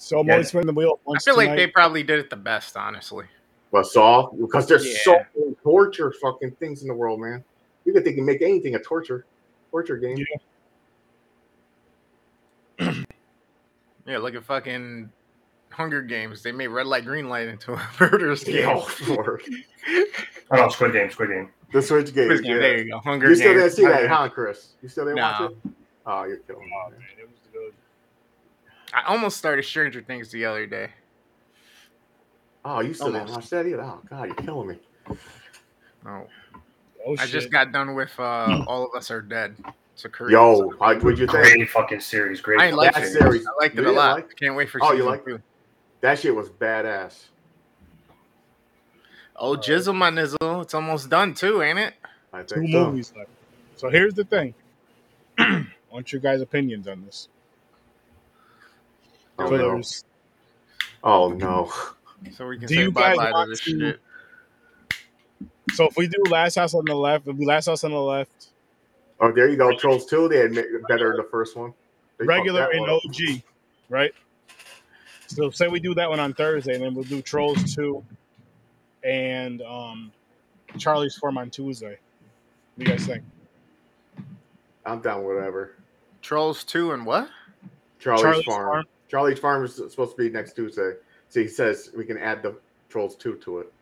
So I'm Yeah. only spinning the wheel I once feel like they probably did it the best, honestly. But Saw, because there's Yeah. so many torture fucking things in the world, man. You could think you make anything a torture, torture game. Yeah. Yeah, look at fucking Hunger Games. They made red light, green light into a murderous game. Yeah, Lord. Oh no, Squid Game, Squid Game. the Switch game. Quiz game, yeah. There you go. Hunger You still Games. didn't see that, Hunger- huh, Chris? You still didn't No. watch it? Oh, you're killing me. Oh, man. man, it was good. I almost started Stranger Things the other day. Oh, you still didn't Almost. watch that either? Oh, God, you're killing me. Oh, Oh I shit! just got done with uh, All of Us Are Dead. It's a Korean. Yo, how, what'd you think? Great fucking series. Great. I like that it. series. I liked You it a lot. like- Can't wait for Oh, you like liked two. That shit was badass. Oh, jizzle my nizzle. It's almost done too, ain't it? I two think so. movies left. So here's the thing. I want your guys' opinions on this. Oh, no. Oh, no. So we can Do say you bye guys bye to this to- shit. so if we do Last House on the left, if we Last House on the left, Oh, there you go. Trolls 2, they admit better than the first one. They regular and one. OG, right? So say we do that one on Thursday, and then we'll do Trolls two, and um, Charlie's Farm on Tuesday. What do you guys think? I'm down, whatever. Trolls two and what? Charlie's, Charlie's Farm. Farm. Charlie's Farm is supposed to be next Tuesday. So he says we can add the Trolls 2 to it.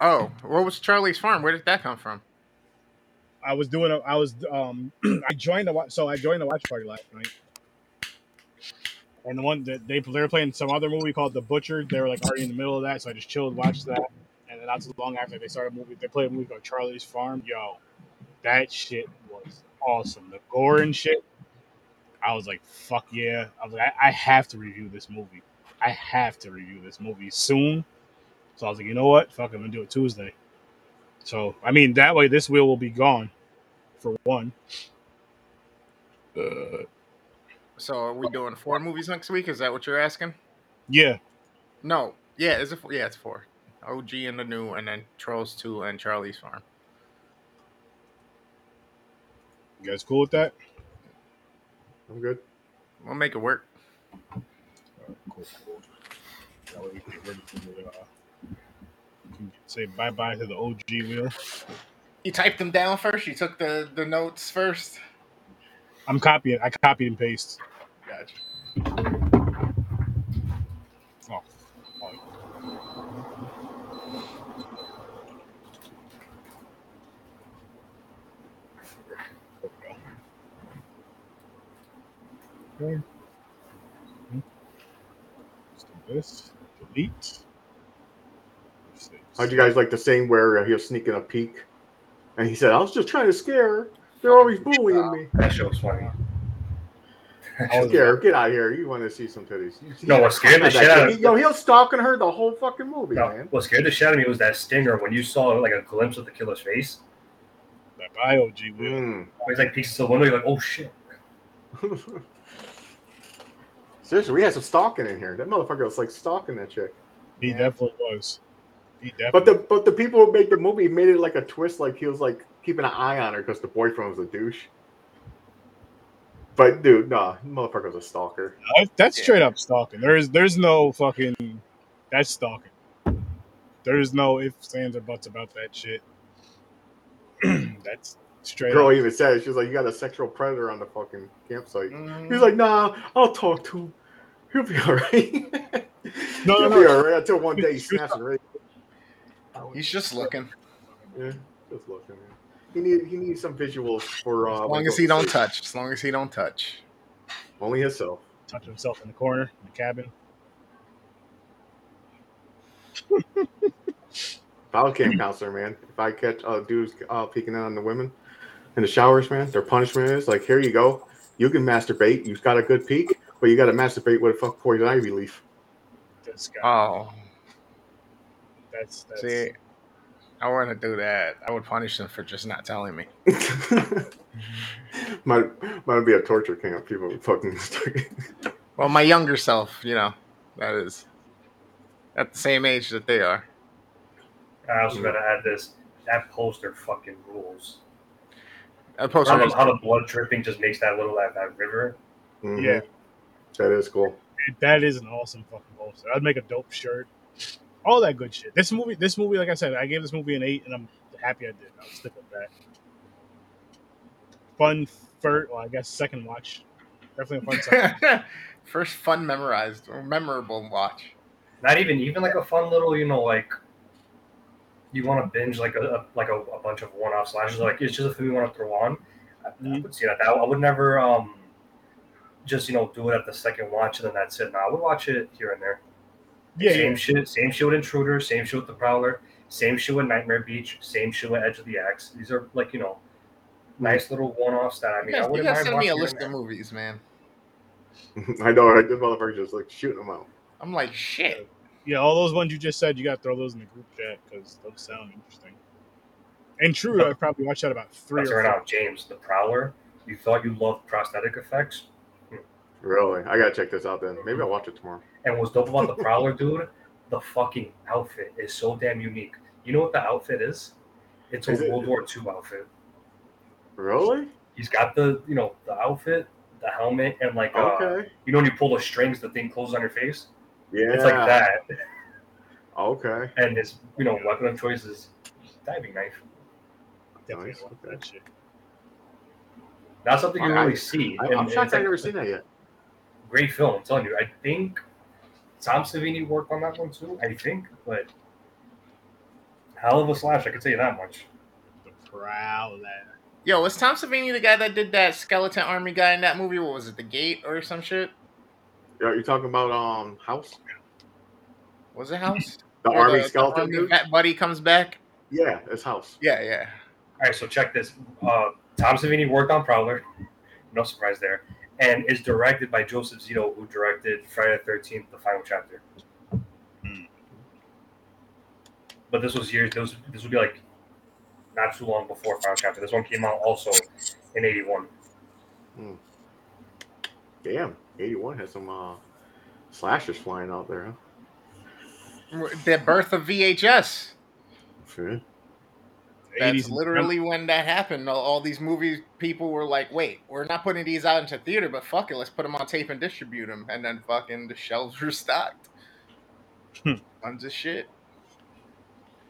Oh, what was Charlie's Farm? Where did that come from? I was doing. A, I was. Um, I joined the. wa- So I joined the watch party last night, and the one that they they were playing some other movie called The Butcher. They were like already in the middle of that, so I just chilled, watched that, and then not too long after they started a movie. They played a movie called Charlie's Farm. Yo, that shit was awesome. The gore and shit. I was like, fuck yeah. I was like, I, I have to review this movie. I have to review this movie soon. So I was like, you know what? Fuck, I'm gonna do it Tuesday. So I mean, that way this wheel will be gone, for one. Uh, So are we doing four movies next week? Is that what you're asking? yeah, No. Yeah, is it? Four? Yeah, it's four. OG and the new, and then Trolls two and Charlie's Farm. you guys cool with that? I'm good. We'll make it work. Alright, cool, cool. That way we can get ready for the, uh, say bye bye to the OG wheel. You typed them down first. You took the the notes first. I'm copying. I copied and paste. Gotcha. Oh, oh. There we go. Okay. Hmm. Let's do this. Delete. How'd you guys like the scene where uh, he was sneaking a peek? And he said, I was just trying to scare. They're always bullying me. That show was funny. I was- Scare her. Get out of here. You want to see some titties. You- No, what scared the shit out kid, of Yo, he was stalking her the whole fucking movie, no, man. what scared the shit out of me was that stinger when you saw like a glimpse of the killer's face. That bye, OG wheel. Mm. He's like peeks to the window. You're like, oh shit. Seriously, we had some stalking in here. That motherfucker was like stalking that chick. He Yeah. definitely was. He definitely. But the but the people who made the movie made it like a twist, like he was like keeping an eye on her because the boyfriend was a douche. But dude, nah, motherfucker was a stalker. That- that's Yeah. straight up stalking. There's there's no fucking that's stalking. There's no ifs, ands, or buts about that shit. that's straight Girl up. even said it. She was like, "You got a sexual predator on the fucking campsite." Mhm. He's like, "Nah, I'll talk to him. He'll be all right. No, He'll no, be no. all right." Until one day he snaps and rapes. He's just looking. Yeah, just looking. Man. He need he needs some visuals for. Uh, As long as he don't sleep. touch. As long as he don't touch. Only himself. Touch himself in the corner in the cabin. If I was camp counselor, man, if I catch uh, dudes uh, peeking in on the women in the showers, man, their punishment is like, here you go. You can masturbate. You've got a good peek, but you got to masturbate with a fuck poison ivy leaf. This guy. Oh, that's that's see, I want to do that. I would punish them for just not telling me. might might be a torture camp. People fucking. Well, my younger self, you know, that is at the same age that they are. I also gotta add this. That poster fucking rules. I post How the, how the blood dripping just makes that little that, that river. Mhm. Yeah. That is cool. that is an awesome fucking poster. I'd make a dope shirt. All that good shit. This movie, this movie, like I said, I gave this movie an eight, and I'm happy I did. I'll stick with that. Fun first, well, I guess second watch. Definitely a fun second. First fun memorized or memorable watch. Not even even like a fun little, you know, like you want to binge like a, a like a, a bunch of one-off slashes. Like it's just a thing you want to throw on. I, I Mhm. would see that. I would never um just you know do it at the second watch and then that's it. No, I would watch it here and there. yeah, same yeah. shit. Same shit with Intruder. Same shit with The Prowler. Same shit with Nightmare Beach. Same shit with Edge of the Axe. These are like you know nice little one-offs that I mean I guys, you wouldn't guys mind send me a list of movies, man. I know, right? This motherfucker just like shooting them out. I'm like, shit. Yeah, all those ones you just said, you got to throw those in the group chat because those sound interesting. And true, I've probably watched that about three That's or right four. now, James. The Prowler. You thought you loved prosthetic effects. Really, I gotta check this out then. Maybe I'll watch it tomorrow. And what's dope about the Prowler, dude, the fucking outfit is so damn unique. You know what the outfit is? It's a Is it- World War II outfit. Really? He's got the, you know, the outfit, the helmet, and like, uh, Okay. you know, when you pull the strings, the thing closes on your face. Yeah. It's like that. Okay. And his, you know, weapon of choice is diving knife. Definitely Nice, okay. Not something you I- really see. I, I'm shocked I've never seen that yet. Great film, I'm telling you. I think Tom Savini worked on that one too. I think, but hell of a slash. I can tell you that much. The Prowler. Yo, was Tom Savini the guy that did that skeleton army guy in that movie? What was it, The Gate or some shit? Yeah, you're talking about um House? Was it House? The Where army the skeleton army dude? vet buddy comes back. Yeah, it's House. Yeah, yeah. All right, so check this. Uh, Tom Savini worked on Prowler. No surprise there. And is directed by Joseph Zito, who directed Friday the 13th, the final chapter. Hmm. But this was years, this, this would be like not too long before final chapter. This one came out also in 81. Damn, 81 has some uh slashers flying out there, Huh? The birth of VHS. huh? Shit. That's 80s. literally when that happened. All, all these movies, people were like, "Wait, we're not putting these out into theater, but fuck it, let's put them on tape and distribute them." And then fucking the shelves were stocked. Hmm. Tons of shit.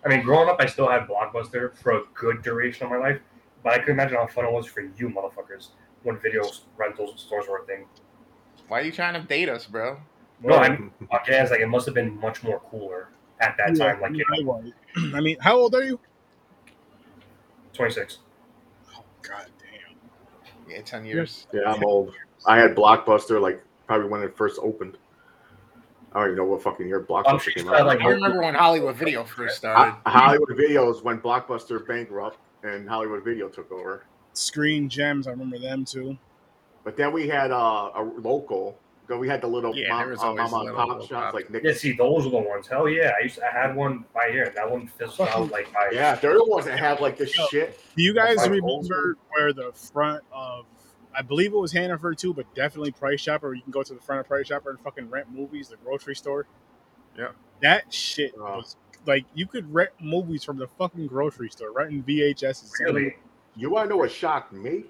I mean, growing up, I still had Blockbuster for a good duration of my life, but I can imagine how fun it was for you motherfuckers when video rentals stores were a thing. Why are you trying to date us, bro? No, I'm again, it's like it must have been much more cooler at that Yeah, time. Like, you know. I mean, how old are you? 26. Oh god damn. Yeah, ten years. Yeah, I'm old. I had Blockbuster like probably when it first opened. I don't even know what fucking year Blockbuster I'm came you out. like, I remember when Hollywood Video first started. Ho- Hollywood Videos when Blockbuster bankrupt and Hollywood Video took over. Screen Gems, I remember them too. But then we had uh, a local. Then we had the little Yeah, mom, there was uh, mom and little pop local shops pop. like Nick. Yeah, see, those are the ones. Hell yeah, I used to, I had one by here, that one fizzled out like by Yeah, they're the ones that have like this Yo. shit. Do you guys remember where the front of I believe it was Hannaford too, but definitely Price Chopper. You can go to the front of Price Chopper and fucking rent movies, the grocery store. Yeah. that shit Wow. was like you could rent movies from the fucking grocery store, renting VHS. really. You want to know what shocked me?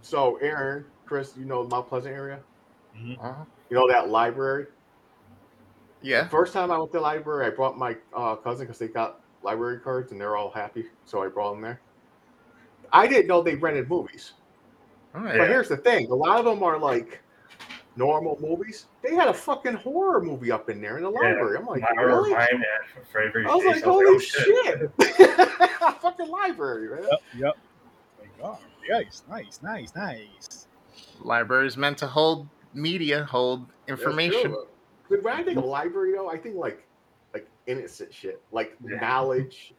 So, Aaron, Chris, you know Mount Pleasant area? Uh-huh. You know that library? Yeah. First time I went to the library, I brought my uh, cousin because they got library cards and they're all happy. So I brought them there. I didn't know they rented movies. All But here's the thing: a lot of them are like normal movies. They had a fucking horror movie up in there in the Yeah, library. I'm like, My, really? mine at Freddy I was like, Chase, holy oh, shit! fucking library, man. Yep, yep. Thank God. Nice, nice, nice, nice. Library is meant to hold media, hold information. true. But when I think of library, though, I think like like innocent shit, like Yeah. knowledge.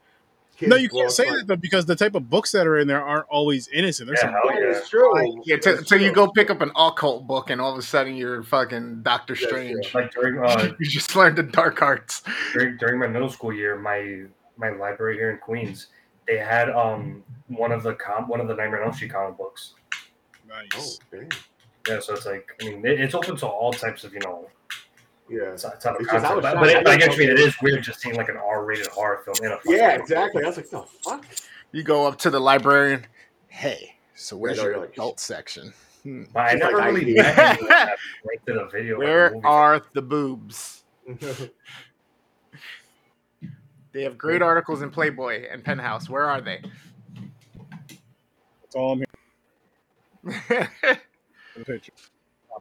No, you can't say like- that though because the type of books that are in there aren't always innocent. There's Yeah, some hell That yeah. is true. Yeah, till That's till you go pick up an occult book and all of a sudden you're fucking Doctor That's Strange. Like during uh, you just learned the dark arts. during, during my middle school year, my my library here in Queens, they had um one of the com one of the Nightmare on Elm Street comic books. Oh, nice. damn. Yeah, so it's like I mean it, it's open to all types of you know Yeah. type of It's just- I content, was but, but I it, like, didn't I mean, it is weird just seeing like an R-rated horror film in a fucking Yeah, book. exactly. I was like, the fuck? You go up to the librarian. Hey, so where's Yeah, your like- adult section? Hmm. But I never like really I- met anyone that a video. like a Where movie. are the boobs? They have great articles in Playboy and Penthouse. Where are they? That's all I'm here for the picture.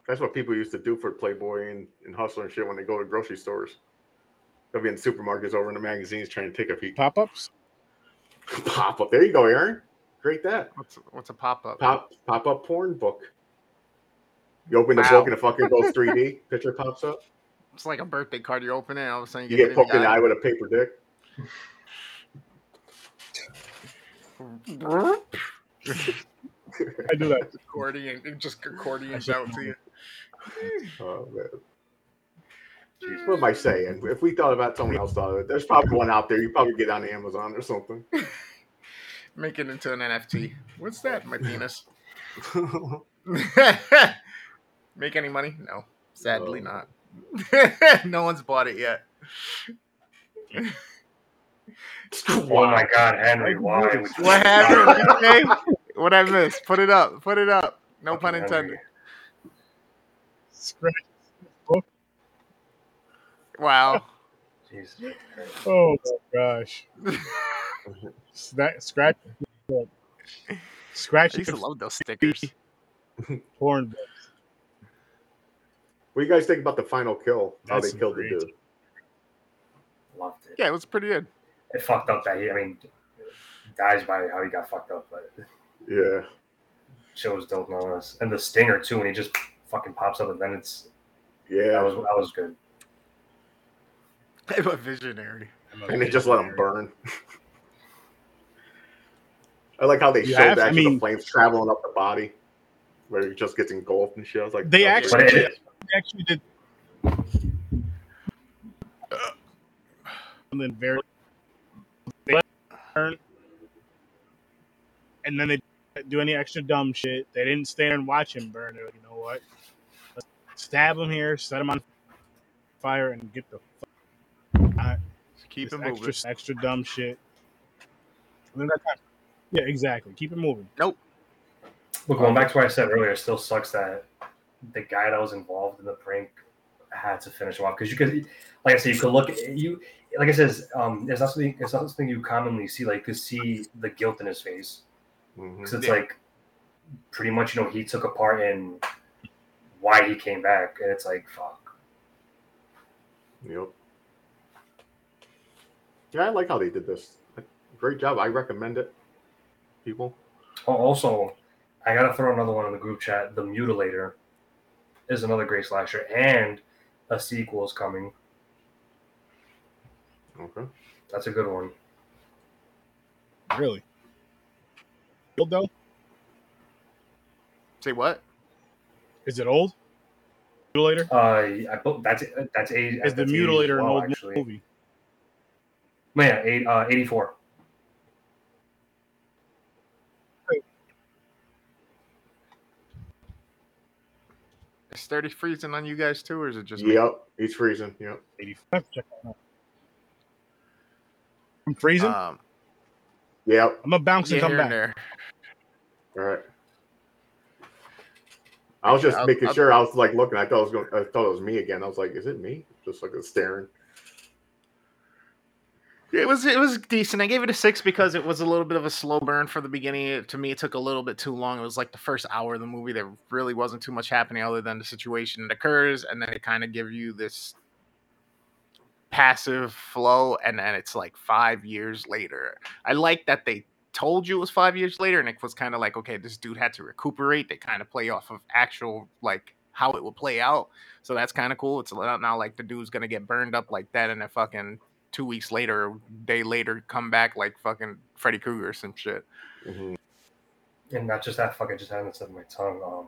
That's what people used to do for Playboy and, and Hustler and shit when they go to grocery stores. They'll be in supermarkets over in the magazines trying to take a peek. Pop ups? Pop up. There you go, Aaron. Great that. what's what's a pop up? Pop pop up porn book. You open the Wow. book and it fucking goes 3D. Picture pops up. It's like a birthday card. You open it, and all of a sudden You you, get poked in the eye with a paper dick. I do that. accordion. Just accordions out to you. Oh man. What am I saying? If we thought about it, someone else thought of it. There's probably one out there. You probably get on Amazon or something. Make it into an NFT. What's that? My penis. Make any money? No. Sadly No. not. no one's bought it yet. Oh my God, Henry, why? What happened? Okay. What I missed? Put it up. Put it up. No pun intended. Scratch. Wow. Jesus. Oh my gosh. Sna- scratch. I Scratch used to love those stickers. porn. What do you guys think about the final kill? How That's they killed the dude? Loved it. Yeah, it was pretty good. It fucked up that he, I mean, dies by how he got fucked up, but Yeah. shows dope nonetheless. And the stinger too, when he just fucking pops up and then it's that Yeah. was that was good. I'm a visionary. And they just let him burn. I like how they You showed have- I mean- the flames traveling up the body, where he just gets engulfed and shit. I was like, They actually But great. it, They actually did. And then very. They let him burn. And then they didn't do any extra dumb shit. They didn't stand and watch him burn. They're like, you know what? Let's stab him here, set him on fire, and get the fuck out. Keep This it moving. extra, extra dumb shit. And then that time, yeah, exactly. Keep it moving. Nope. But going back to what I said earlier, it still sucks that the guy that was involved in the prank had to finish him off because you could, like I said, you could look at you. Like I said, um, it's not something. It's not something you commonly see. Like, you could see the guilt in his face. Mhm. because it's Yeah. like pretty much you know he took a part in why he came back and it's like fuck Yep. Yeah, I like how they did this. Great job. I recommend it. People. oh, also i gotta throw another one in the group chat the mutilator is another great slasher and a sequel is coming Okay. that's a good one Really. Old though? Say what? Is it old? Mutilator? uh I, bu- that's that's a Is the that's 80s Mutilator as an old actually movie? yeah eight, uh, 84 Is 30 freezing on you guys too, or is it just Yep. He's freezing. Yep. 85. Check that out. I'm freezing. me? Um, Yep. I'm gonna bounce and come back. there. All right. I was just I'll- making I'll- sure. I was like looking. I thought it was going. I thought it was me again. I was like, "Is it me?" Just like staring. It was it was decent. I gave it a six because it was a little bit of a slow burn for the beginning. It, to me, it took a little bit too long. It was like the first hour of the movie. There really wasn't too much happening other than the situation that occurs, and then it kind of give you this passive flow, and then it's like five years later. I like that they told you it was five years later, and it was kind of like, okay, this dude had to recuperate. They kind of play off of actual like how it would play out, so that's kind of cool. It's not, not like the dude's gonna get burned up like that, and then fucking two weeks later, day later, come back like fucking Freddy Krueger or some shit. Mhm. And not just that, fuck, I just had it on my tongue. Um,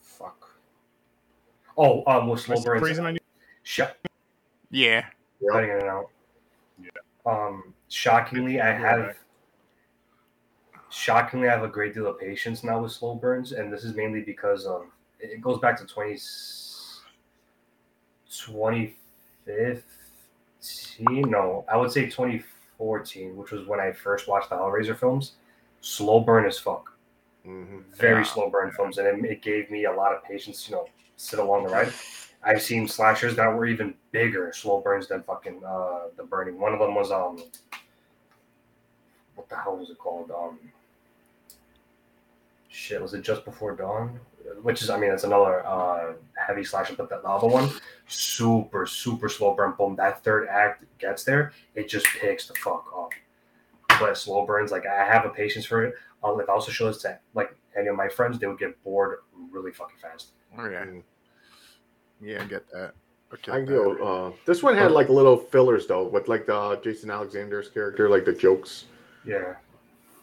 fuck. Oh, um, with slow What's the burns. reason I need Shut. Yeah, Yep. Cutting it out. Yeah. Um, shockingly, I have. Shockingly, I have a great deal of patience now with slow burns, and this is mainly because um, it it goes back to 20, 2015. No, I would say 2014, which was when I first watched the Hellraiser films. Slow burn as fuck. Mhm. Very Yeah. slow burn films, and it, it gave me a lot of patience, you know, sit along the ride. I've seen slashers that were even bigger slow burns than fucking uh, the burning. One of them was um, what the hell was it called? Um, shit, was it just before dawn? Which is, I mean, it's another uh, heavy slasher, but that other one, super, super slow burn. Boom, that third act gets there, it just picks the fuck up. But slow burns, like I have a patience for it. I'll, if I also show this to like any of my friends, they would get bored really fucking fast. oh yeah, Mm. yeah, I get that. get I that. go. Uh, this one had like little fillers though, with like the Jason Alexander's character, like the jokes. Yeah,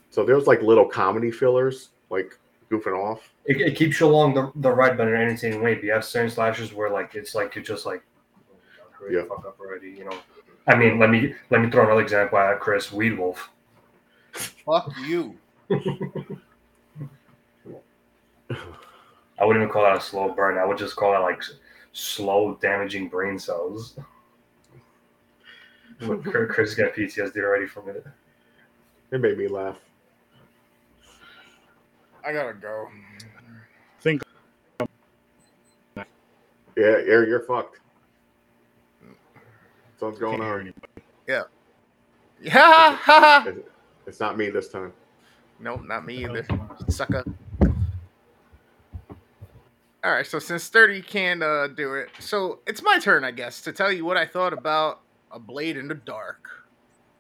So there's like little comedy fillers, like goofing off. it, it keeps you along the, the ride, but in an entertaining way. But you have certain slashes where like it's like you're just like, oh God, Yeah. fuck up already, you know. I mean, let me let me throw another example at Chris Weedwolf. Fuck you. I wouldn't even call that a slow burn. I would just call that like slow damaging brain cells. Chris Chris got PTSD already from it. It made me laugh. I gotta go. think Yeah, Eric, you're fucked. Something's going can't hear on. anybody. Yeah, haha. It's not me this time. Nope, not me either. Sucker. All right, so since 30 can't uh, do it, so it's my turn, I guess, to tell you what I thought about A Blade in the Dark.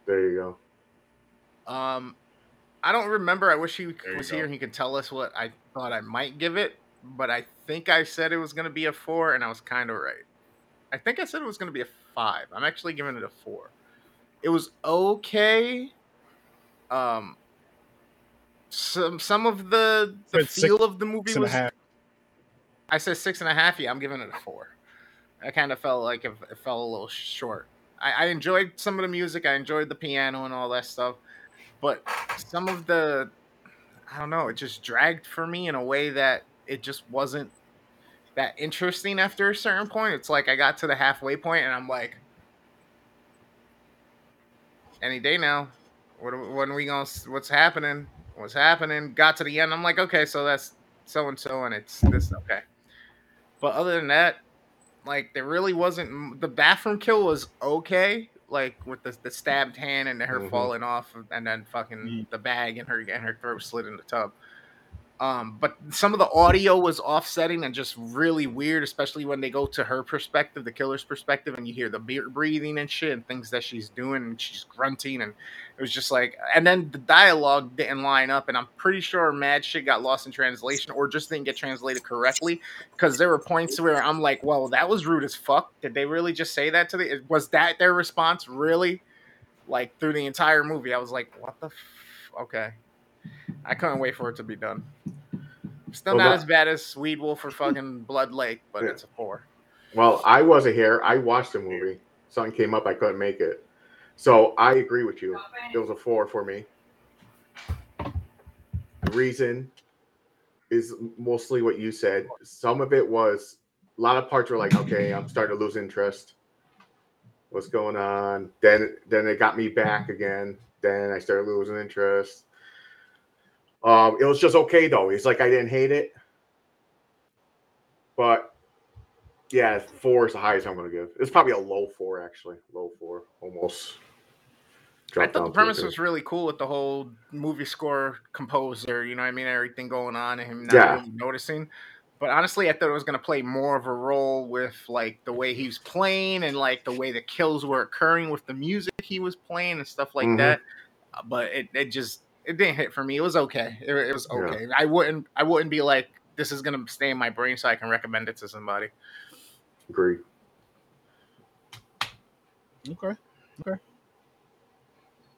There you go. Um, I don't remember. I wish he was go. here and he could tell us what I thought I might give it, but I think I said it was going to be a four, and I was kind of right. I think I said it was going to be a five. I'm actually giving it a four. It was okay. Um, some some of the the Said six- feel of the movie Six and a was. half. I said six and a half. Yeah, I'm giving it a four. I kind of felt like it, it fell a little short. I, I enjoyed some of the music. I enjoyed the piano and all that stuff, but some of the, I don't know, it just dragged for me in a way that it just wasn't that interesting after a certain point. It's like I got to the halfway point and I'm like, any day now. What are- when are we gonna? What's happening? What's happening? Got to the end. I'm like, okay, so that's so and so, and it's this. Okay. But other than that, like there really wasn't. The bathroom kill was okay, like with the, the stabbed hand and her Mhm. falling off, and then fucking Mm. the bag and her and her throat slit in the tub. Um, but some of the audio was offsetting and just really weird, especially when they go to her perspective, the killer's perspective, and you hear the beer breathing and shit and things that she's doing and she's grunting and it was just like and then the dialogue didn't line up and I'm pretty sure mad shit got lost in translation or just didn't get translated correctly because there were points where I'm like, well, that was rude as fuck. Did they really just say that to the was that their response really? Like through the entire movie, I was like, what the f- okay. I couldn't wait for it to be done. Still Well, not as bad as Weed Wolf or fucking Blood Lake, but Yeah. it's a four. Well, I wasn't here. I watched the movie. Something came up. I couldn't make it. So I agree with you. It was a four for me. The reason is mostly what you said. Some of it was a lot of parts were like, okay, I'm starting to lose interest. What's going on? Then then it got me back again. Then I started losing interest. Um, it was just okay though. It's like I didn't hate it, but Yeah, four is the highest I'm going to give. It's probably a low four, actually. Low four, almost. I thought the premise was really cool with the whole movie score composer, you know what I mean? Everything going on and him not Yeah. really noticing. But honestly, I thought it was going to play more of a role with like the way he was playing and like the way the kills were occurring with the music he was playing and stuff like Mhm. that. But it, it just it didn't hit for me. It was okay. It, it was Yeah. okay. I wouldn't I wouldn't be like this is going to stay in my brain so I can recommend it to somebody. Agree. Okay. Okay.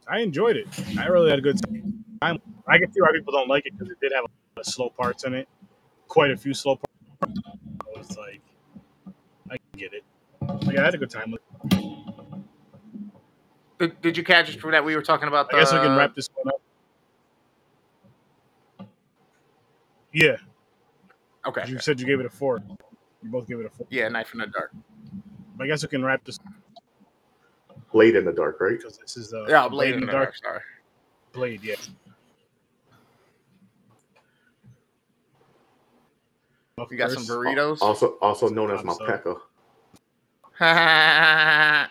I enjoyed it. I really had a good time. I can see why people don't like it because it did have a lot of slow parts in it. Quite a few slow parts. So was like, I get it. Like, I had a good time with it. Did, did you catch it for that we were talking about the I guess we can wrap this Yeah. Okay. You said you gave it a four. You both gave it a four. Yeah, Knife in the Dark. But I guess we can wrap this Blade in the dark, right? because this is uh, Yeah, Blade in the Dark. Sorry. Blade, yeah. You got some burritos. Also, also known as Thumbs up. Malpeca.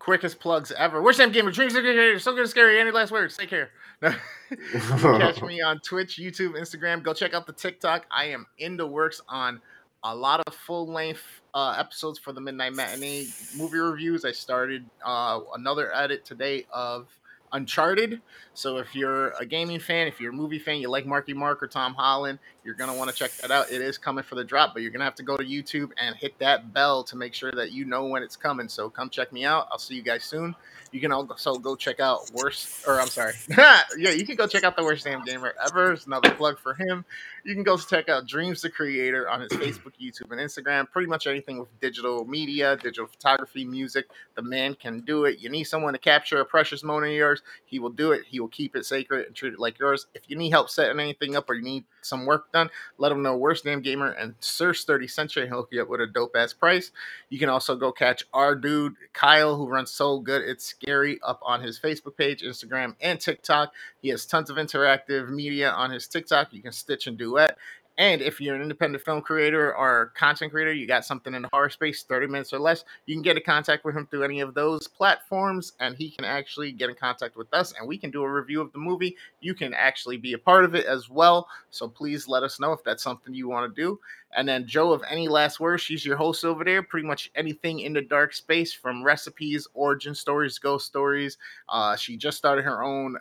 Quickest plugs ever. Worst Damn Gamer Dreams are good, so good scary. Any last words? Take care. Catch me on Twitch, YouTube, Instagram. Go check out the TikTok. I am in the works on a lot of full length uh, episodes for the Midnight Matinee movie reviews. I started uh, another edit today of Uncharted. So if you're a gaming fan, if you're a movie fan, you like Marky Mark or Tom Holland, you're gonna want to check that out. It is coming for the drop, but you're gonna have to go to YouTube and hit that bell to make sure that you know when it's coming. So come check me out. I'll see you guys soon. You can also go check out worst, or I'm sorry, yeah, you can go check out the worst damn gamer ever. It's another plug for him. You can go check out Dreams the Creator on his Facebook, YouTube, and Instagram. Pretty much anything with digital media, digital photography, music. The man can do it. You need someone to capture a precious moment of yours. He will do it. He will keep it sacred and treat it like yours. If you need help setting anything up or you need some work done, let him know Worst Damn Gamer and Search 30 Century he'll hook you up with a dope ass price. You can also go catch our dude Kyle, who runs so good it's scary, up on his Facebook page, Instagram, and TikTok. He has tons of interactive media on his TikTok. You can stitch and duet. And if you're an independent film creator or content creator, you got something in the horror space, 30 minutes or less, you can get in contact with him through any of those platforms, and he can actually get in contact with us, and we can do a review of the movie. You can actually be a part of it as well. So please let us know if that's something you want to do. And then Joe, of any last words, she's your host over there. Pretty much anything in the dark space, from recipes, origin stories, ghost stories. Uh, she just started her own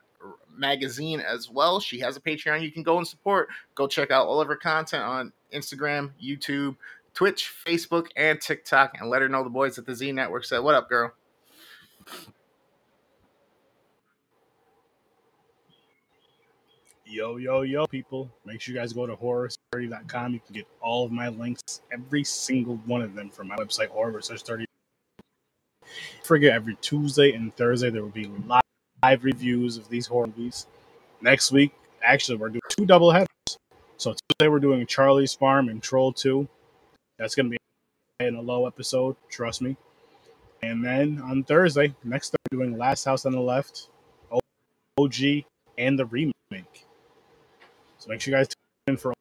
magazine as well. She has a Patreon you can go and support. Go check out all of her content on Instagram, YouTube, Twitch, Facebook, and TikTok, and let her know the boys at the Z Network said, "What up, girl?" Yo, yo, yo, people. Make sure you guys go to horror30.com. You can get all of my links, every single one of them from my website, Horror 30. Forget every Tuesday and Thursday there will be live, live reviews of these horror movies. Next week, actually, we're doing two double headers. So today we're doing Charlie's Farm and Troll 2. That's going to be in a low episode, trust me. And then on Thursday, next Thursday, we're doing Last House on the Left, OG, and the remake. So make sure you guys tune in for it's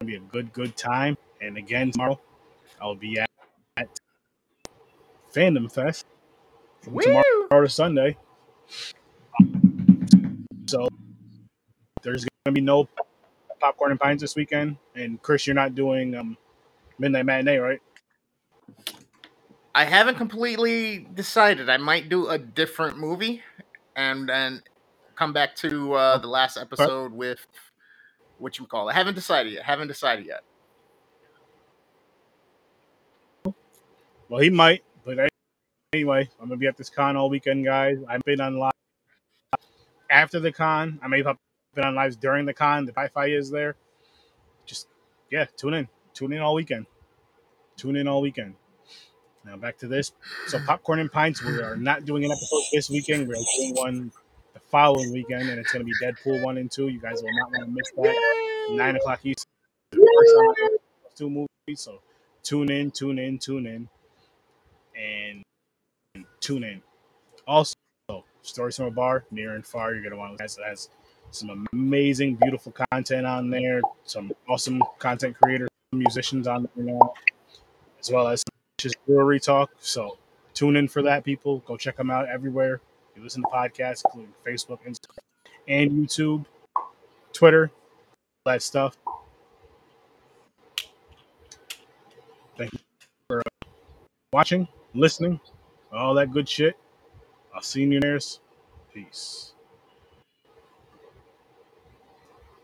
gonna be a good, good time. And again, tomorrow I'll be at, at Fandom Fest tomorrow to Sunday. So there's gonna be no popcorn and pints this weekend. And Chris, you're not doing um, midnight matinee, right? I haven't completely decided. I might do a different movie, and then come back to uh, the last episode with what you call it. I haven't decided yet. Haven't decided yet. Well, he might, but anyway, I'm gonna be at this con all weekend, guys. I've been on live after the con. I may have been on lives during the con. The Wi-Fi is there. Just yeah, tune in, tune in all weekend, tune in all weekend. Now back to this. So popcorn and pints. We are not doing an episode this weekend. We're doing one the following weekend, and it's gonna be Deadpool one and two. You guys will not want to miss that. Nine o'clock Eastern. Time I ever watched Two movies. So tune in, tune in, tune in and tune in. Also, From a Bar, near and far. You're gonna want to. It has some amazing, beautiful content on there. Some awesome content creators musicians on there now, as well as just brewery talk. So tune in for that, people. Go check them out everywhere. You listen to podcasts, including Facebook, Instagram, and YouTube, Twitter, that stuff. Thank you for uh, watching, listening, all that good shit. I'll see you there. Peace.